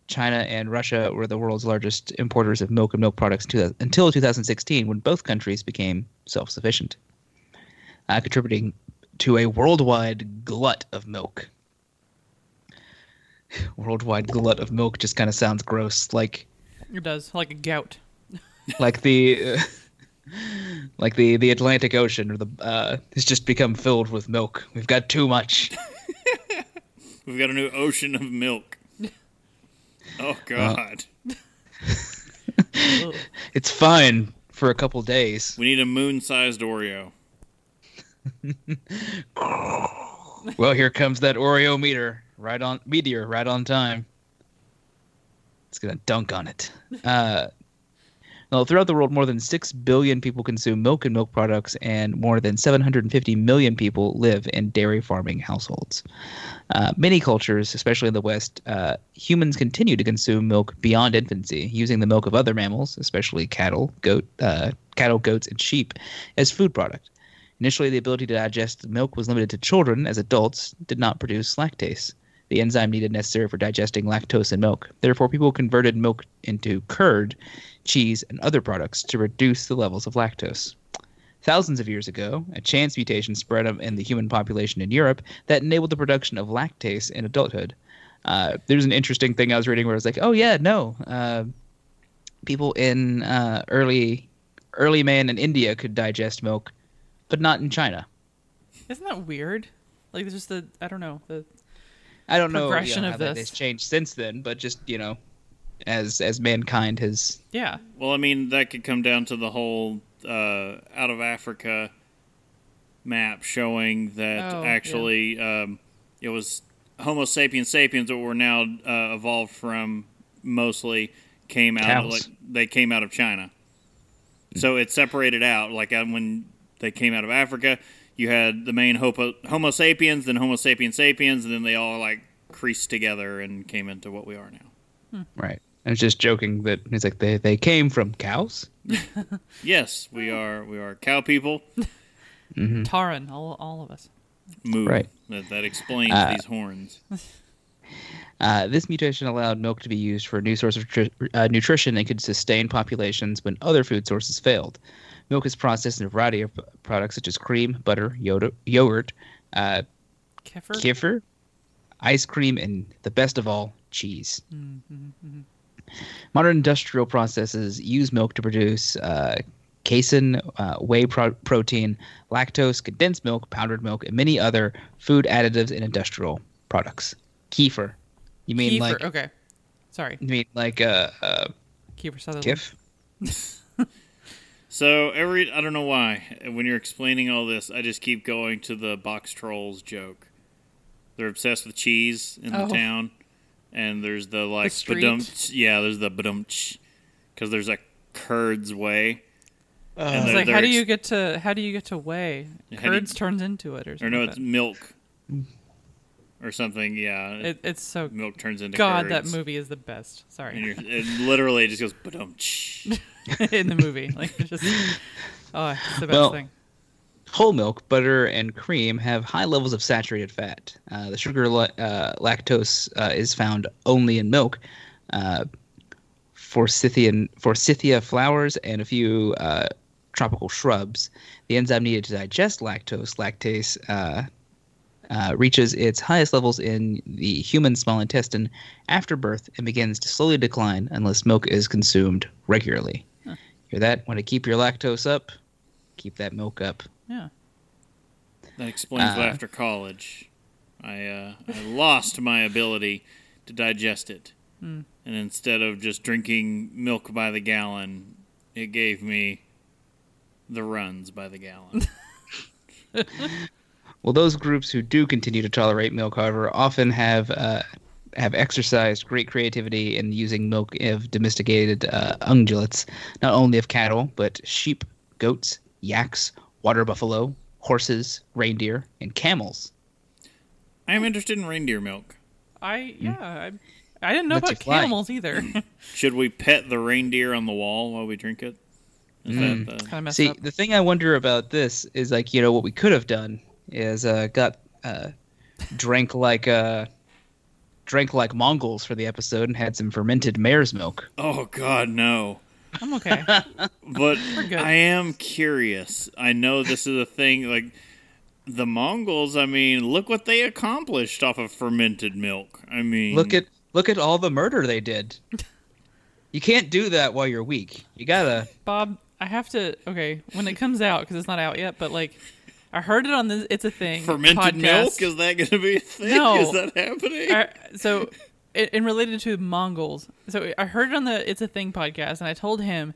S3: China and Russia were the world's largest importers of milk and milk products until 2016, when both countries became self sufficient, uh, contributing to a worldwide glut of milk worldwide glut of milk just kind of sounds gross like
S1: It does like a gout.
S3: like the uh, like the the atlantic ocean or the uh has just become filled with milk we've got too much
S2: we've got a new ocean of milk. Oh God,
S1: Ugh.
S3: it's fine for a couple days
S2: we need a moon-sized Oreo.
S3: well here comes that oreo meter right on meteor right on time it's gonna dunk on it uh well, throughout the world, more than 6 billion people consume milk and milk products, and more than 750 million people live in dairy farming households. Uh, many cultures, especially in the West, uh, humans continue to consume milk beyond infancy, using the milk of other mammals, especially cattle, goat, uh, cattle, goats, and sheep, as food product. Initially, the ability to digest milk was limited to children, as adults did not produce lactase, the enzyme needed necessary for digesting lactose in milk. Therefore, people converted milk into curd, cheese, and other products to reduce the levels of lactose. Thousands of years ago, a chance mutation spread in the human population in Europe that enabled the production of lactase in adulthood. Uh, there's an interesting thing I was reading where I was like, oh yeah, no, uh, people in uh, early early man in India could digest milk, but not in China.
S1: Isn't that weird? Like, there's just the I don't know the
S3: I don't know,
S1: Progression
S3: you know
S1: of
S3: how that
S1: this.
S3: has changed since then, but just you know, as as mankind has
S1: yeah.
S2: Well, I mean, that could come down to the whole uh, out of Africa map showing that
S1: Oh,
S2: actually um, it was Homo sapiens sapiens that were now uh, evolved from mostly came out of,
S3: Cows.
S2: like they came out of China. So it separated out like uh, when they came out of Africa, you had the main Homo, Homo sapiens, then Homo sapiens sapiens, and then they all like creased together and came into what we are now.
S3: right. I was just joking that it's like they they came from cows.
S2: Yes, we are we are cow people.
S1: Taran, all all of us.
S2: Moo.
S3: Right.
S2: That, that explains
S3: Uh,
S2: these horns.
S3: Uh, this mutation allowed milk to be used for a new source of tri- uh, nutrition and could sustain populations when other food sources failed. Milk is processed in a variety of products such as cream, butter, yogurt, yogurt uh,
S1: Kefir.
S3: kefir, ice cream, and the best of all, cheese. Modern industrial processes use milk to produce uh, casein, uh, whey pro- protein, lactose, condensed milk, powdered milk, and many other food additives in industrial products. Kefir. You mean
S1: Kefir.
S3: like
S1: okay. Sorry.
S3: you mean like uh, uh
S1: Kiefer Sutherland.
S3: kif?
S2: So every I don't know why when you're explaining all this, I just keep going to the Boxtrolls joke. They're obsessed with cheese in the
S1: Oh.
S2: town, and there's the like
S1: street?
S2: badumch. Yeah, there's the badumch because there's a Kurd's way. Uh, and
S1: It's like,
S2: they're
S1: how do you get to how do you get to whey?
S2: How you-
S1: Curds turns into it, or
S2: Or no,
S1: like
S2: it's
S1: that.
S2: milk, or something. Yeah,
S1: It, it's so
S2: milk turns into
S1: God. That movie is the best.
S2: And
S1: Sorry,
S2: you're, it literally just goes badumch.
S1: in the movie, like it's just oh, it's the best
S3: Well,
S1: thing.
S3: Whole milk, butter, and cream have high levels of saturated fat. Uh, the sugar la- uh, lactose uh, is found only in milk. Uh, forsythian, forsythia flowers and a few uh, tropical shrubs. The enzyme needed to digest lactose, lactase, uh, reaches its highest levels in the human small intestine after birth and begins to slowly decline unless milk is consumed regularly. Hear that? Want to keep your lactose up? Keep that milk up.
S1: Yeah.
S2: That explains why
S3: Uh,
S2: after college, I uh, I lost my ability to digest it, and instead of just drinking milk by the gallon, it gave me the runs by the gallon.
S3: Well, those groups who do continue to tolerate milk, however, often have uh, have exercised great creativity in using milk of domesticated uh, ungulates, not only of cattle but sheep, goats, yaks, water buffalo, horses, reindeer, and camels.
S2: I am interested in reindeer milk.
S1: I yeah. I, I didn't know
S3: Lets you
S1: about camels either.
S2: Should we pet the reindeer on the wall while we drink it? Is that the,
S1: kind of messed
S3: See,
S1: up.
S3: the thing I wonder about this is like, you know, what we could have done is uh, got uh, drank like uh, drank like Mongols for the episode and had some fermented mare's milk.
S2: oh God, no!
S1: I'm okay.
S2: But. I am curious. I know this is a thing. Like the Mongols. I mean, look what they accomplished off of fermented milk. I mean,
S3: Look at look at all the murder they did. You can't do that while you're weak. You gotta.
S1: Bob, I have to. Okay, when it comes out because it's not out yet, but like, I heard it on the "It's a Thing"
S2: fermented
S1: podcast.
S2: milk. Is that going to be a thing?
S1: No.
S2: Is that happening?
S1: I, so, in, in related to Mongols, so I heard it on the "It's a Thing" podcast, and I told him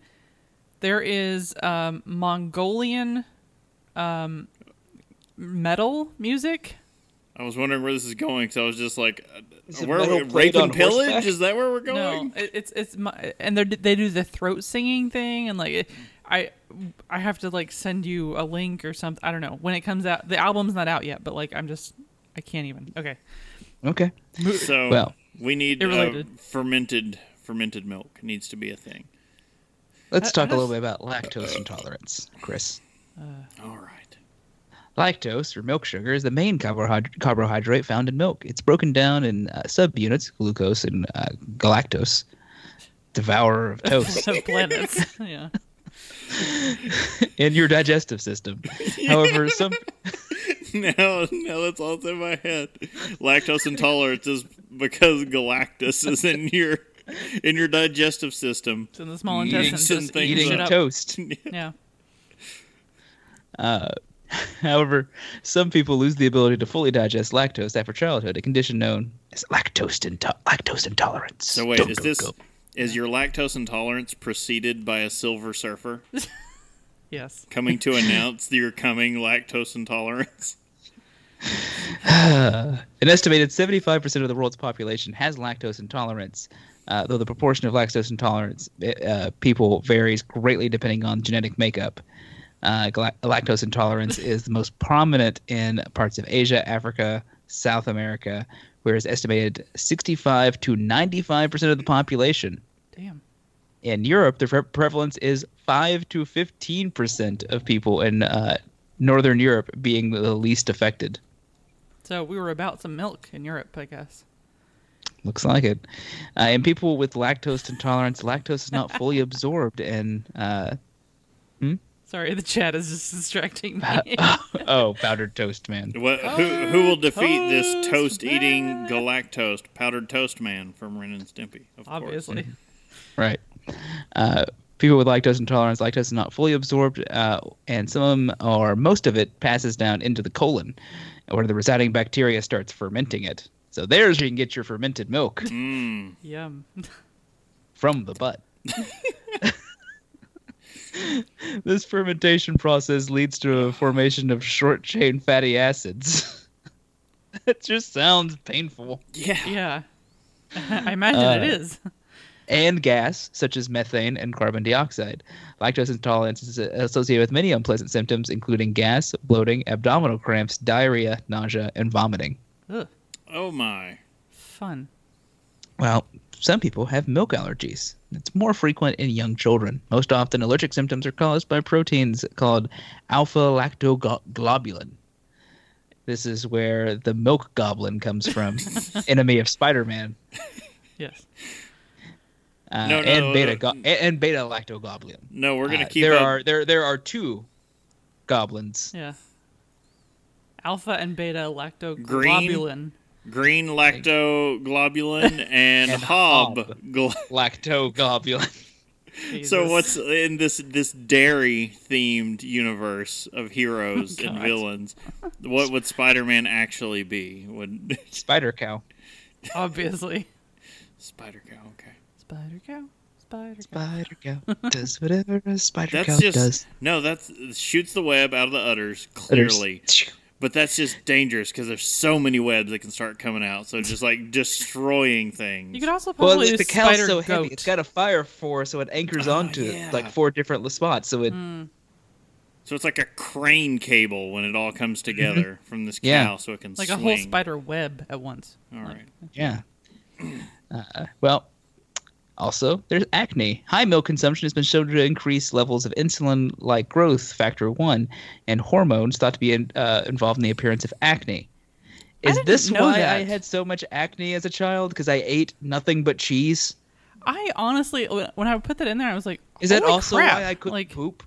S1: there is um, Mongolian um, metal music.
S2: I was wondering where this is going, so I was just like, uh,
S3: Is
S2: where
S3: metal
S2: we,
S3: played
S2: rape and pillage?
S3: horseback?
S2: Is that where we're
S1: No,
S2: going?
S1: it, it's it's my, and they they do the throat singing thing, and like it, I I have to like send you a link or something. I don't know when it comes out. The album's not out yet, but like I'm just I can't even. Okay,
S3: Okay.
S2: So
S3: Well,
S2: we need uh, fermented fermented milk needs to be a thing.
S3: Let's
S1: I-
S3: talk
S1: I
S3: a little bit about lactose intolerance, Chris.
S2: All right.
S3: Lactose, or milk sugar, is the main carbohyd- carbohydrate found in milk. It's broken down in uh, subunits, glucose and uh, galactose, devourer of toast,
S1: So planets. yeah.
S3: in your digestive system. However, some
S2: now, now that's all in my head. Lactose intolerance is because galactus is in your in your digestive system.
S1: It's in the small
S2: Eating
S1: intestine.
S2: some
S1: Just
S2: things
S3: eating
S1: shit up.
S3: toast.
S1: Yeah.
S3: Uh, however, some people lose the ability to fully digest lactose after childhood, a condition known as lactose, into- lactose intolerance.
S2: So wait,
S3: Dum,
S2: is
S3: dum,
S2: this
S3: dum.
S2: Is your lactose intolerance preceded by a silver surfer
S1: Yes.
S2: coming to announce your coming lactose intolerance?
S3: An estimated 75% of the world's population has lactose intolerance, uh, though the proportion of lactose intolerance uh, people varies greatly depending on genetic makeup. Uh, lactose intolerance is the most prominent in parts of Asia, Africa, South America, whereas estimated 65 to 95% of the population.
S1: Damn.
S3: In Europe, the pre- prevalence is 5 to 15% of people in uh, Northern Europe being the least affected.
S1: So we were about some milk in Europe, I guess.
S3: Looks like it. Uh, in people with lactose intolerance, lactose is not fully absorbed and uh,
S1: Sorry, the chat is just distracting me.
S3: oh, powdered toast man.
S2: What, who who will defeat this
S1: Toast
S2: toast eating
S1: man.
S2: galactose powdered toast man from Ren and Stimpy? Of course.
S1: Obviously.
S3: Right. Uh, people with lactose intolerance, lactose is not fully absorbed, uh, and some of them, or most of it, passes down into the colon, where the residing bacteria starts fermenting it. So there's you can get your fermented milk
S2: Mm.
S1: Yum.
S3: from the butt. this fermentation process leads to a formation of short chain fatty acids. it just sounds painful.
S2: Yeah.
S1: Yeah. I imagine
S3: Uh,
S1: it is.
S3: And gas, such as methane and carbon dioxide. Lactose intolerance is associated with many unpleasant symptoms, including gas, bloating, abdominal cramps, diarrhea, nausea, and vomiting.
S1: Ugh.
S2: Oh my.
S1: Fun.
S3: Well, some people have milk allergies. It's more frequent in young children. Most often, allergic symptoms are caused by proteins called alpha lactoglobulin. This is where the milk goblin comes from, enemy of Spider-Man,
S1: Yes.
S3: Uh,
S2: No, no,
S3: and beta
S2: no.
S3: go- and- and beta lactoglobulin.
S2: No, we're gonna
S3: Uh,
S2: keep
S3: there
S2: up.
S3: are there there are two goblins.
S1: Yeah. Alpha and beta lactoglobulin.
S2: green lactoglobulin and,
S3: And
S2: hob.
S3: hob.
S2: Glo-
S3: Lactoglobulin.
S1: Jesus.
S2: so what's in this this dairy themed universe of heroes and villains? What would Spider-Man actually be? Would
S3: Spider cow.
S1: Obviously.
S2: Spider Cow? Okay.
S1: Spider cow. Spider cow.
S3: Spider cow does whatever a spider
S2: That's
S3: cow
S2: just
S3: does.
S2: no. That's shoots the web out of the udders clearly,
S3: There's-
S2: but that's just dangerous because there's so many webs that can start coming out. So just like destroying things.
S1: You could also
S3: Well,
S1: probably
S3: the
S1: use
S3: cow's
S1: spider
S3: so
S1: goat.
S3: heavy. It's got a fire force, so it anchors
S2: Oh,
S3: onto
S2: yeah.
S3: like four different spots. So it
S2: so it's like a crane cable when it all comes together from this cow,
S3: Mm-hmm. Yeah.
S2: so it can
S1: like
S2: swing.
S1: a whole spider web at once.
S2: All
S1: Like,
S2: right.
S3: yeah. Uh, well, also there's acne. High milk consumption has been shown to increase levels of insulin-like growth factor one and hormones thought to be in, uh, involved in the appearance of acne.
S1: I
S3: Is
S1: didn't
S3: this
S1: know
S3: why
S1: that.
S3: I had so much acne as a child? Because I ate nothing but cheese.
S1: I honestly, when when I put that in there, I was like,
S3: Is that also
S1: crap."
S3: why I couldn't
S1: like,
S3: poop?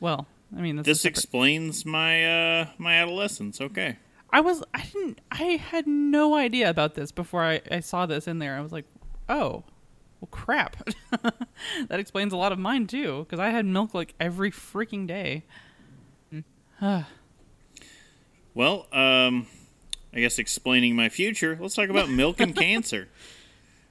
S1: Well, I mean,
S2: This
S1: separate-
S2: explains my uh my adolescence. Okay.
S1: I was, I didn't, I had no idea about this before I, I saw this in there. I was like, oh, well, crap. that explains a lot of mine too, because I had milk like every freaking day.
S2: Well, um, I guess explaining my future, let's talk about milk and cancer.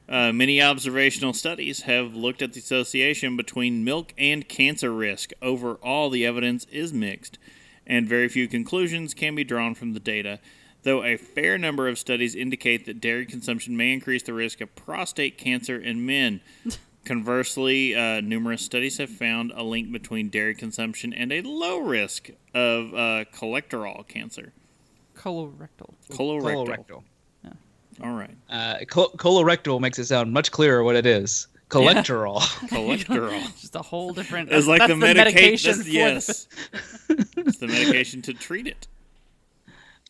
S2: Uh, many observational studies have looked at the association between milk and cancer risk. Overall, the evidence is mixed, and very few conclusions can be drawn from the data. Though a fair number of studies indicate that dairy consumption may increase the risk of prostate cancer in men. Conversely, uh, numerous studies have found a link between dairy consumption and a low risk of uh, cholesterol cancer.
S1: Colorectal.
S2: Colorectal.
S3: Colorectal.
S2: All right.
S3: Uh, col- colorectal makes it sound much clearer what it is. Cholesterol.
S2: Cholesterol.
S1: Just a whole different.
S2: It's like
S1: that's
S2: the, medica-
S1: medication.
S2: that's-
S1: for
S2: Yes. It's the medication to treat it.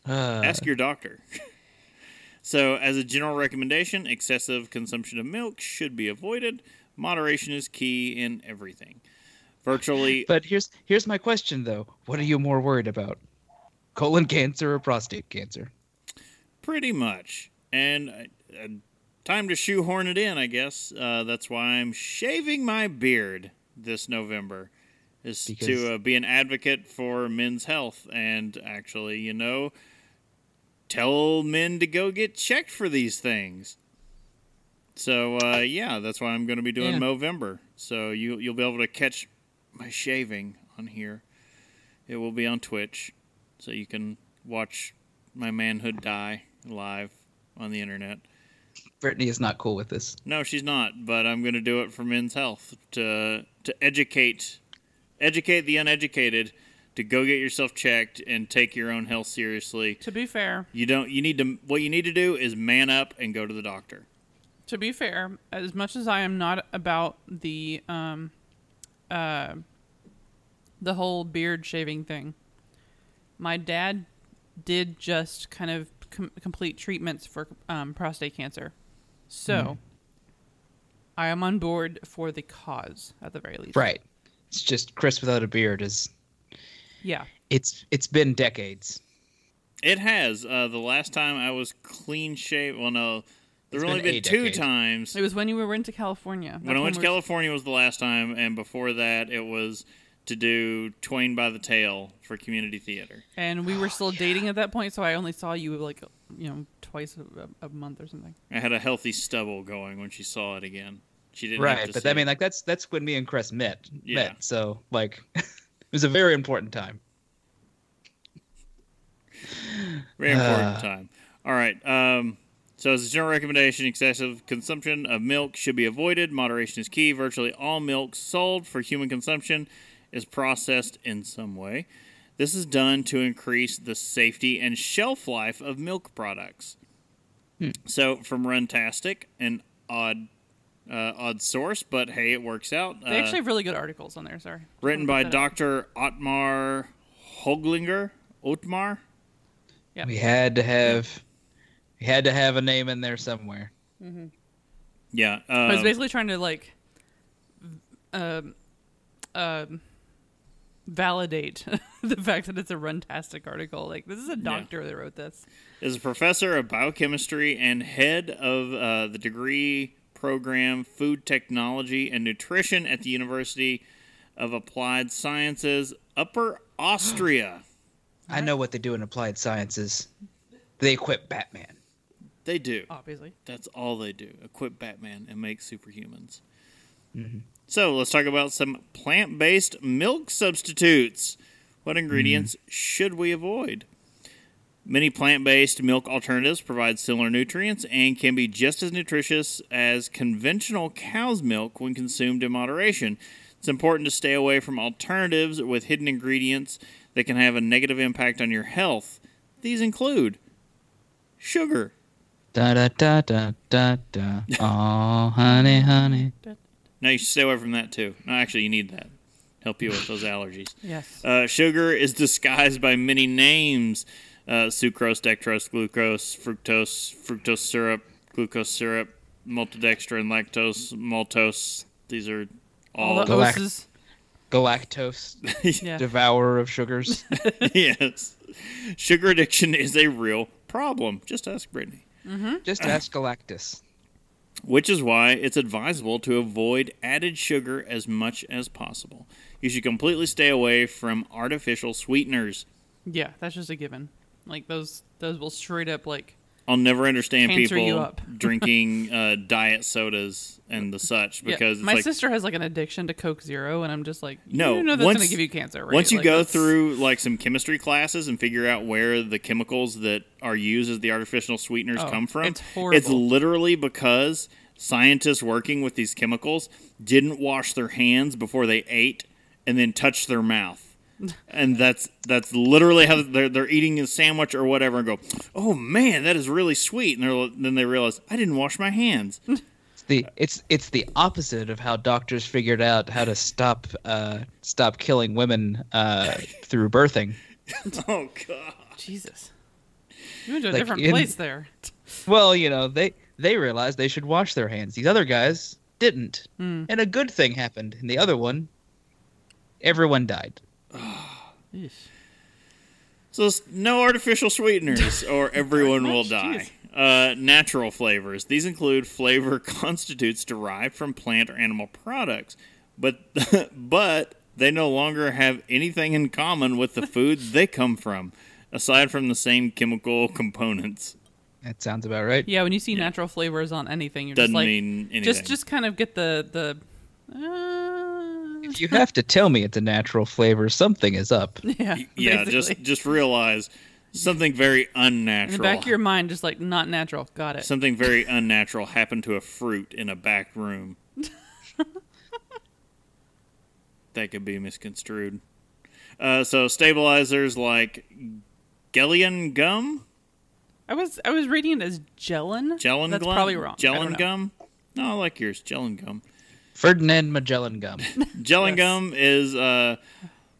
S3: Uh,
S2: Ask your doctor. so, as a general recommendation, excessive consumption of milk should be avoided. Moderation is key in everything. Virtually,
S3: but here's here's my question though. What are you more worried about? Colon cancer or prostate cancer?
S2: pretty much. And uh, uh, time to shoehorn it in, I guess. Uh, that's why I'm shaving my beard this November. Is
S3: Because-
S2: to uh, be an advocate for men's health and actually, you know, tell men to go get checked for these things. So uh, yeah, that's why I'm going to be doing
S3: Yeah.
S2: Movember. So you you'll be able to catch my shaving on here. It will be on Twitch, so you can watch my manhood die live on the internet.
S3: Brittany is not cool with this.
S2: No, she's not, but I'm going to do it for men's health to to educate educate the uneducated to go get yourself checked and take your own health seriously.
S1: To be fair,
S2: You don't you need to what you need to do is man up and go to the doctor.
S1: to be fair, as much as I am not about the um, uh, the whole beard shaving thing, my dad did just kind of com- complete treatments for um, prostate cancer, so I am on board for the cause at the very least.
S3: Right. It's just Chris without a beard is
S1: Yeah.
S3: it's it's been decades.
S2: It has. Uh, the last time I was clean shaved, well, no, there's only
S3: been
S2: been two
S3: decade.
S2: times.
S1: It was when you were to California.
S2: When I
S1: That's
S2: went to
S1: we were-
S2: California was the last time, and before that, it was to do Twain by the Tale for community theater.
S1: and we were still dating at that point, so I only saw you like you know twice a, a month or something.
S2: I had a healthy stubble going when she saw it again. She didn't have
S3: Right.
S2: to
S3: But
S2: see
S3: I mean
S2: it.
S3: like that's that's when me and Chris met.
S2: Yeah.
S3: Met. So like it was a very important time.
S2: Very important
S3: Ah.
S2: time. All right. Um, so, as a general recommendation, excessive consumption of milk should be avoided. Moderation is key. Virtually all milk sold for human consumption is processed in some way. This is done to increase the safety and shelf life of milk products. So, from Runtastic, an odd, uh, odd source, but hey, it works out.
S1: They
S2: Uh,
S1: actually have really good articles on there. Sorry.
S2: written by
S1: put that out.
S2: Dr. Otmar Hoglinger. Otmar.
S1: Yeah.
S3: We had to have we had to have a name in there somewhere. Mm-hmm.
S2: Yeah.
S1: I was
S2: um,
S1: basically trying to like, um, um, validate the fact that it's a runtastic article. Like this is a doctor that wrote this.
S2: is a professor of biochemistry and head of uh, the degree program Food Technology and Nutrition at the University of Applied Sciences, Upper Austria.
S3: I know what they do in applied sciences. They equip Batman.
S2: They do.
S1: Obviously,
S2: That's all they do. Equip Batman and make superhumans. Mm-hmm. So let's talk about some plant based milk substitutes. What ingredients mm. should we avoid? Many plant based milk alternatives provide similar nutrients and can be just as nutritious as conventional cow's milk when consumed in moderation. It's important to stay away from alternatives with hidden ingredients that can have a negative impact on your health. These include sugar,
S3: Da da da da da da. Oh, honey, honey.
S2: No, you should stay away from that too. No, actually, you need that. Help you with those allergies.
S1: yes.
S2: Uh, sugar is disguised by many names: uh, sucrose, dextrose, glucose, fructose, fructose syrup, glucose syrup, maltodextrin, lactose, maltose. These are
S1: all
S2: all,
S1: the
S3: Galact-
S1: oses.
S3: Galactose,
S1: Yeah.
S3: devourer of sugars.
S2: yes. Sugar addiction is a real problem. Just ask Brittany.
S3: Just ask Galactus.
S2: Which is why it's advisable to avoid added sugar as much as possible. You should completely stay away from artificial sweeteners.
S1: Yeah, that's just a given. Like those, those will straight up like.
S2: I'll never understand
S1: Cancer
S2: people drinking uh, diet sodas and the such
S1: Yeah,
S2: because
S1: my
S2: like
S1: sister has like an addiction to Coke Zero, and I'm just like,
S2: No,
S1: you know that's
S2: once-
S1: gonna give you cancer. Right?
S2: once you
S1: Like,
S2: go
S1: that's-
S2: through like some chemistry classes and figure out where the chemicals that are used as the artificial sweeteners
S1: Oh,
S2: come from,
S1: it's horrible.
S2: literally because scientists working with these chemicals didn't wash their hands before they ate and then touched their mouth. And that's that's literally how they're, they're eating a sandwich or whatever and go, oh man, that is really sweet. And they're, then they realize I didn't wash my hands.
S3: It's the it's it's the opposite of how doctors figured out how to stop uh, stop killing women uh, through birthing.
S2: Oh god.
S1: Jesus. You went to a
S3: Like,
S1: different
S3: in-
S1: place there.
S3: Well, you know they they realized they should wash their hands. These other guys didn't,
S1: Hmm.
S3: and a good thing happened. And the other one, everyone died.
S1: Yeesh.
S2: So no artificial sweeteners, or everyone will
S1: much,
S2: die. Uh, natural flavors. These include flavor constitutes derived from plant or animal products, but but they no longer have anything in common with the food they come from, aside from the same chemical components.
S3: That sounds about right.
S1: Yeah, when you see natural flavors on anything, you're
S2: Doesn't
S1: just like,
S2: mean anything.
S1: just just kind of get the the. Uh,
S3: If you have to tell me it's a natural flavor, something is up.
S1: yeah,
S2: yeah,
S1: basically.
S2: just just realize something very unnatural.
S1: in the back of your mind, just like not natural. Got it.
S2: Something very unnatural happened to a fruit in a back room. that could be misconstrued. Uh, so stabilizers like Gellan gum,
S1: I was I was reading it as gelin.
S2: Gelin
S1: That's
S2: gum,
S1: probably wrong. I
S2: Gelin gum. No, I like yours, Gelin gum.
S3: Ferdinand Magellan gum.
S2: Gelin
S1: Yes.
S2: gum is a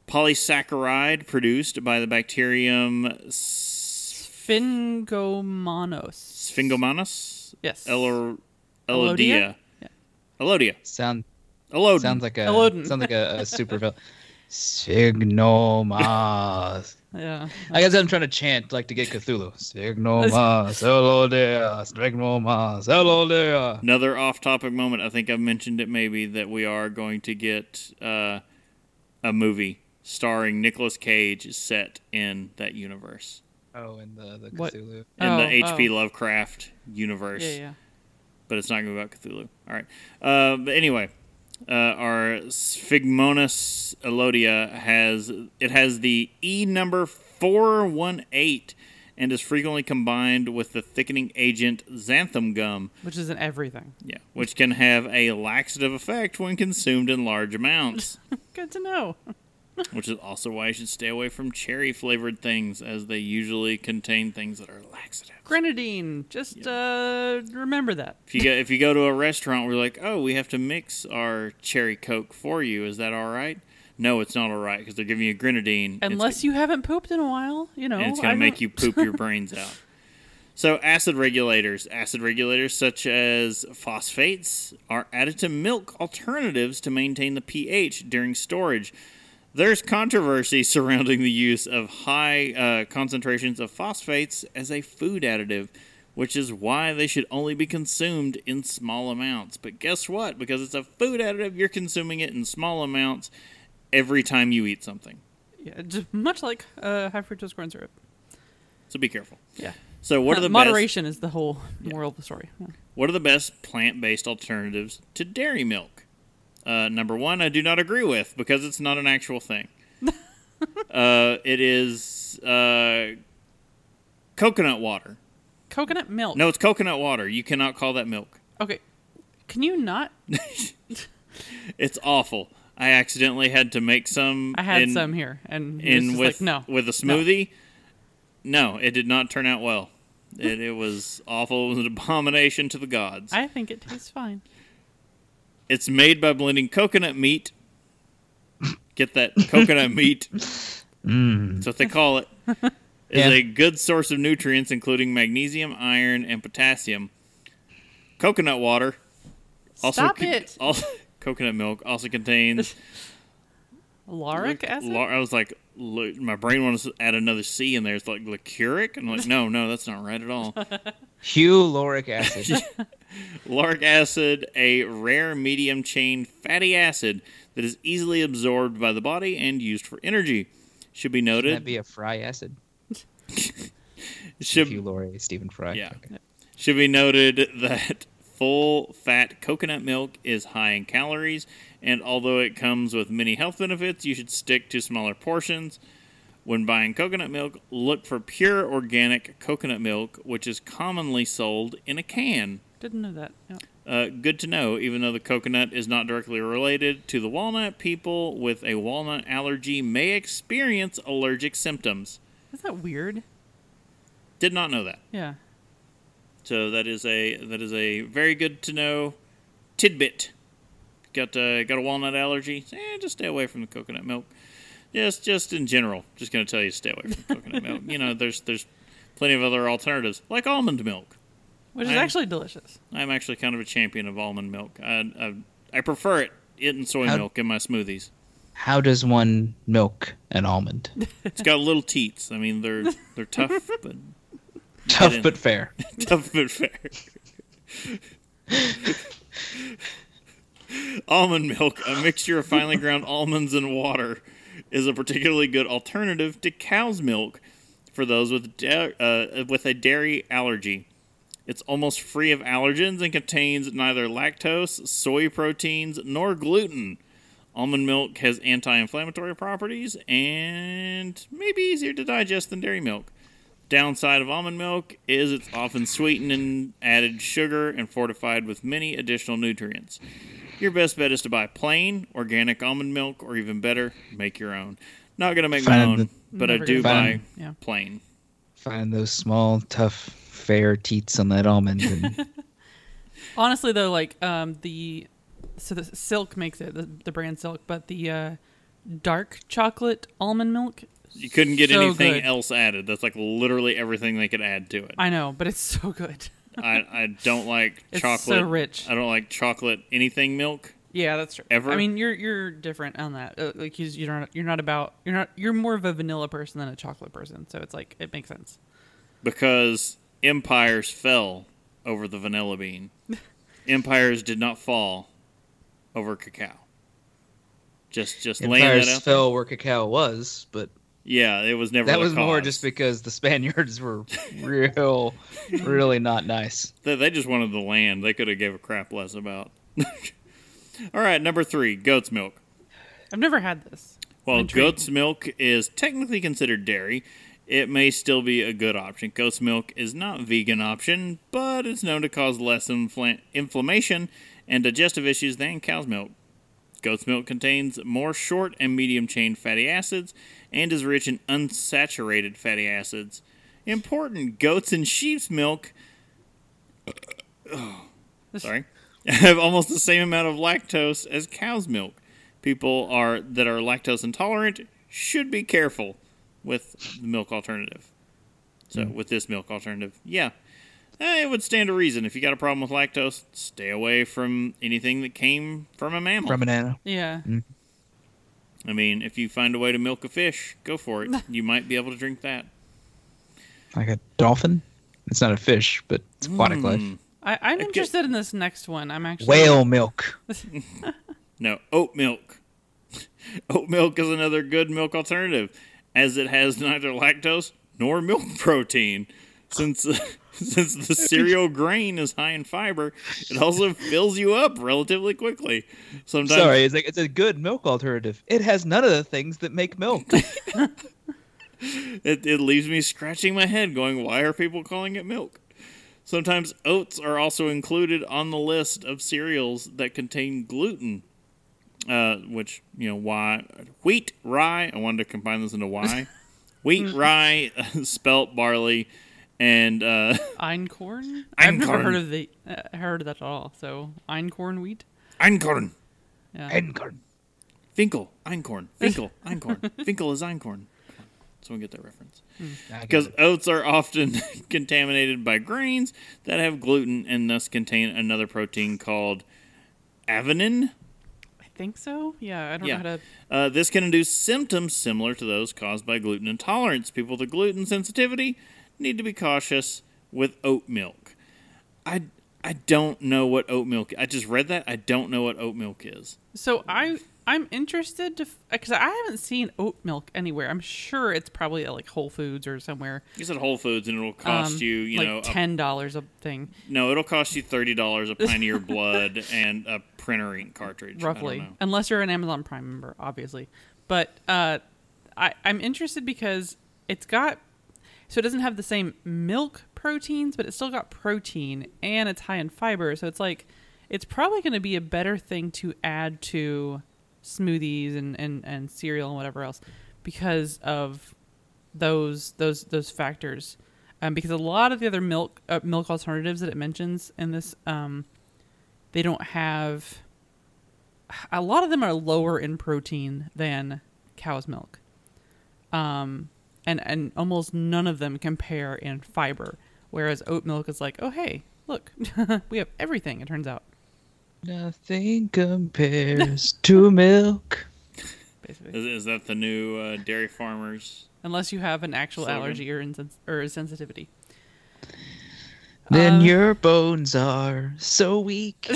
S2: polysaccharide produced by the bacterium
S1: Sphingomonas.
S2: Sphingomonas
S1: Yes.
S2: Elor-
S1: Elodea?
S2: Elodea.
S1: Yeah.
S2: Elodea.
S3: Sound
S2: Elodin.
S3: sounds like a
S1: Elodin.
S3: sounds like a, a super villain. Signomas.
S1: Yeah.
S3: I guess I'm trying to chant like to get Cthulhu. Signomas, hello there, Signomas, hello there.
S2: Another off-topic moment. I think I've mentioned it maybe that we are going to get uh, a movie starring Nicolas Cage set in that universe
S3: Oh, in the the
S1: What?
S3: Cthulhu.
S2: in
S1: Oh,
S2: the H.P.
S1: oh.
S2: Lovecraft universe.
S1: Yeah, yeah.
S2: But it's not going to be about Cthulhu. All right. Uh, but anyway, uh, our Sphingomonas elodea has it has the E number four one eight. And is frequently combined with the thickening agent xanthan gum,
S1: Which is in everything.
S2: Yeah, which can have a laxative effect when consumed in large amounts.
S1: Good to know.
S2: Which is also why you should stay away from cherry flavored things, as they usually contain things that are laxative.
S1: Grenadine. Just uh, remember that.
S2: If you go, if you go to a restaurant, we're like, oh, we have to mix our cherry coke for you. Is that all right? No, it's not all right because they're giving you grenadine. It's
S1: Unless you haven't pooped in a while, you know.
S2: and it's going to make you poop your brains out. So, acid regulators. Acid regulators such as phosphates are added to milk alternatives to maintain the pH during storage. There's controversy surrounding the use of high uh, concentrations of phosphates as a food additive, which is why they should only be consumed in small amounts. But guess what? Because it's a food additive, you're consuming it in small amounts every time you eat something.
S1: Yeah, just much like uh, high fructose corn syrup.
S2: So be careful.
S1: Yeah.
S2: So, what
S1: Uh,
S2: are the best?
S1: moderation is the whole moral of the story. Yeah.
S2: What are the best plant based alternatives to dairy milk? Uh, number one, I do not agree with because it's not an actual thing. uh, it is uh, coconut water.
S1: Coconut milk.
S2: No, it's coconut water. You cannot call that milk.
S1: Okay. Can you not?
S2: It's awful. I accidentally had to make some.
S1: I had
S2: in,
S1: some here, and
S2: in
S1: just
S2: with
S1: like, no.
S2: with a smoothie. No. it did not turn out well. It, it was awful. It was an abomination to the gods.
S1: I think it tastes fine.
S2: It's made by blending coconut meat. Get that coconut meat. Mm. That's what they call it. Is
S3: Yeah.
S2: a good source of nutrients, including magnesium, iron, and potassium. Coconut water. Also
S1: Stop
S2: con-
S1: it.
S2: Also, coconut milk also contains.
S1: Lauric acid.
S2: lau- I was like, lo- my brain wants to add another C in there. It's like liquoric. I'm like, no, no, that's not right at all.
S3: Huloric acid.
S2: Lauric acid, a rare medium chain fatty acid that is easily absorbed by the body and used for energy. Should be
S3: Can
S2: noted.
S3: that be a fry acid?
S2: should,
S3: Hulori, Stephen Fry.
S2: Yeah.
S3: Okay.
S2: should be noted that full fat coconut milk is high in calories, and although it comes with many health benefits, you should stick to smaller portions. When buying coconut milk, look for pure organic coconut milk, which is commonly sold in a can.
S1: Didn't know that. Yeah.
S2: Uh, good to know, even though the coconut is not directly related to the walnut, people with a walnut allergy may experience allergic symptoms.
S1: Isn't that weird?
S2: Did not know that.
S1: Yeah.
S2: So that is a that is a very good to know tidbit. Got uh, got a walnut allergy? Eh, just stay away from the coconut milk. Just just in general, just gonna tell you to stay away from coconut milk. You know, there's there's plenty of other alternatives like almond milk.
S1: which is
S2: I-
S1: actually delicious.
S2: I'm actually kind of a champion of almond milk. I I, I prefer it it and soy
S3: How-
S2: milk in my smoothies.
S3: How does one milk an almond?
S2: It's got little teats. I mean, they're they're tough, but
S3: Tough but fair.
S2: tough but fair. Almond milk, a mixture of finely ground almonds and water, is a particularly good alternative to cow's milk for those with da- uh, with a dairy allergy. It's almost free of allergens and contains neither lactose, soy proteins, nor gluten. Almond milk has anti-inflammatory properties and may be easier to digest than dairy milk. Downside of almond milk is it's often sweetened and added sugar and fortified with many additional nutrients. Your best bet is to buy plain organic almond milk, or even better, make your own. Not gonna make my own,
S3: the-
S2: but I do
S1: gonna
S2: buy
S1: Yeah.
S2: plain.
S3: Find those small, tough, fair teats on that almond. And
S1: Honestly, though, like um, the so the Silk makes it the, the brand Silk, but the uh, dark chocolate almond milk.
S2: You couldn't get
S1: so
S2: anything
S1: good.
S2: else added. That's like literally everything they could add to it.
S1: I know, but it's so good.
S2: I, I don't like
S1: It's
S2: chocolate.
S1: so rich.
S2: I don't like chocolate anything milk.
S1: Yeah, that's true.
S2: Ever?
S1: I mean, you're you're different on that. Uh, like you, you're not you're not about you're not you're more of a vanilla person than a chocolate person. So it's like it makes sense.
S2: because empires fell over the vanilla bean. empires did not fall over cacao. Just just laying that
S3: Empires
S2: out.
S3: fell where cacao was, but
S2: Yeah, it was never.
S3: that
S2: the
S3: was more just because the Spaniards were real, really not nice.
S2: They, they just wanted the land. They could have gave a crap less about. All right, number three, goat's milk.
S1: I've never had this.
S2: While
S1: Intriguing.
S2: goat's milk is technically considered dairy, it may still be a good option. Goat's milk is not a vegan option, but it's known to cause less infl- inflammation and digestive issues than cow's milk. Goat's milk contains more short and medium chain fatty acids and is rich in unsaturated fatty acids. Important goats and sheep's milk sorry, have almost the same amount of lactose as cow's milk. People are that are lactose intolerant should be careful with the milk alternative. So with this milk alternative, yeah, eh, it would stand to reason. If you got a problem with lactose, stay away from anything that came from a mammal.
S3: From an animal.
S1: Yeah.
S2: I mean, if you find a way to milk a fish, go for it. you might be able to drink that.
S3: Like a dolphin? It's not a fish, but it's aquatic mm. life.
S1: I, I'm
S2: get-
S1: interested in this next one. I'm actually
S3: Whale milk.
S2: No, oat milk. oat milk is another good milk alternative, as it has neither lactose nor milk protein. Since since the cereal grain is high in fiber, it also fills you up relatively quickly. Sometimes
S3: Sorry, it's like it's a good milk alternative. It has none of the things that make milk.
S2: it, it leaves me scratching my head, going, "Why are people calling it milk?" Sometimes oats are also included on the list of cereals that contain gluten, uh, which you know why wheat, rye. I wanted to combine this into why wheat, rye, spelt barley, and uh,
S1: einkorn. I've never
S2: Einkorn.
S1: heard of the uh, heard of that at all. So einkorn wheat.
S2: einkorn.
S1: Yeah.
S3: Einkorn.
S2: Finkel, einkorn, Finkel, einkorn. Finkel is einkorn. Someone get that reference. Because
S3: it.
S2: oats are often contaminated by grains that have gluten and thus contain another protein called avenin.
S1: I think so. Yeah. I don't
S2: Yeah.
S1: know how to.
S2: Uh, this can induce symptoms similar to those caused by gluten intolerance. People with a gluten sensitivity need to be cautious with oat milk. I I don't know what oat milk. I just read that. I don't know what oat milk is.
S1: So I I'm interested to because I haven't seen oat milk anywhere. I'm sure it's probably at like Whole Foods or somewhere.
S2: You said Whole Foods, and it'll cost
S1: um,
S2: you, you
S1: like
S2: know,
S1: ten dollars a thing
S2: No, it'll cost you thirty dollars a pint of your blood and a printer ink cartridge. I don't
S1: roughly,
S2: know.
S1: unless you're an Amazon Prime member, obviously. But uh, I I'm interested because it's got so it doesn't have the same milk proteins, but it's still got protein and it's high in fiber. So it's like it's probably going to be a better thing to add to smoothies and, and, and cereal and whatever else because of those those those factors. Um, because a lot of the other milk uh, milk alternatives that it mentions in this um, they don't have. A lot of them are lower in protein than cow's milk, um, and and almost none of them compare in fiber. Whereas oat milk is like, oh hey, look, we have everything. It turns out,
S3: Nothing compares to milk.
S1: basically,
S2: Is, is that the new uh, dairy farmers?
S1: unless you have an actual
S2: Slogan.
S1: allergy or insens- or sensitivity.
S3: Then
S1: Uh,
S3: your bones are so weak.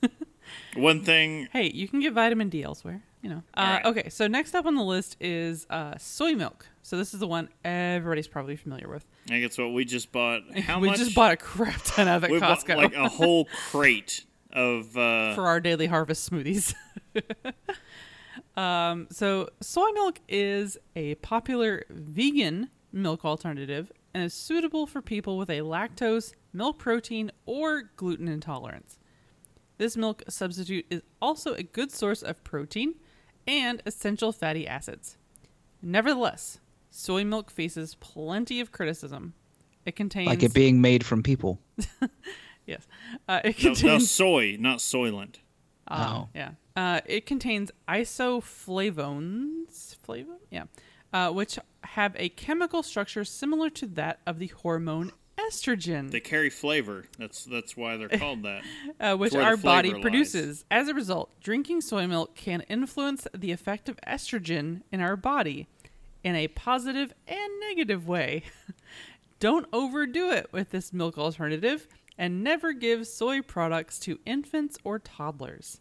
S2: One thing.
S1: Hey, you can get vitamin D elsewhere. You know. Uh,
S2: Alright.
S1: Okay, so next up on the list is uh, soy milk. So this is the one everybody's probably familiar with.
S2: I think it's what we just bought. How
S1: we
S2: much?
S1: just bought a crap ton of at
S2: we bought
S1: Costco
S2: like a whole crate of. Uh,
S1: for our daily harvest smoothies. um, so soy milk is a popular vegan milk alternative and is suitable for people with a lactose, milk protein, or gluten intolerance. This milk substitute is also a good source of protein and essential fatty acids. Nevertheless, soy milk faces plenty of criticism. It contains
S3: like it being made from people.
S1: yes, uh, it
S2: no, no,
S1: contains
S2: soy, not Soylent.
S3: Oh.
S1: yeah. Uh, it contains isoflavones, flavon, yeah, uh, which have a chemical structure similar to that of the hormone estrogen,
S2: They carry flavor. That's that's why they're called that.
S1: uh, which our body
S2: lies.
S1: produces. As a result, drinking soy milk can influence the effect of estrogen in our body in a positive and negative way. Don't overdo it with this milk alternative and never give soy products to infants or toddlers.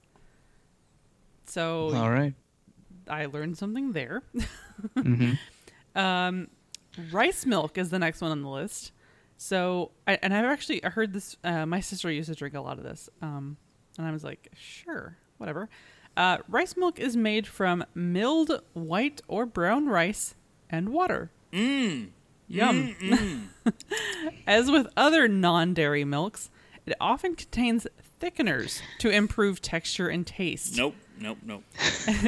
S1: So
S3: All right.
S1: I learned something there.
S3: Mm-hmm.
S1: um, rice milk is the next one on the list. So, I, and I've actually I heard this. Uh, my sister used to drink a lot of this, um, and I was like, sure, whatever. Uh, rice milk is made from milled white or brown rice and water.
S2: Mmm.
S1: Yum. Mm, mm. As with other non dairy milks, it often contains thickeners to improve texture and taste.
S2: Nope. Nope. Nope.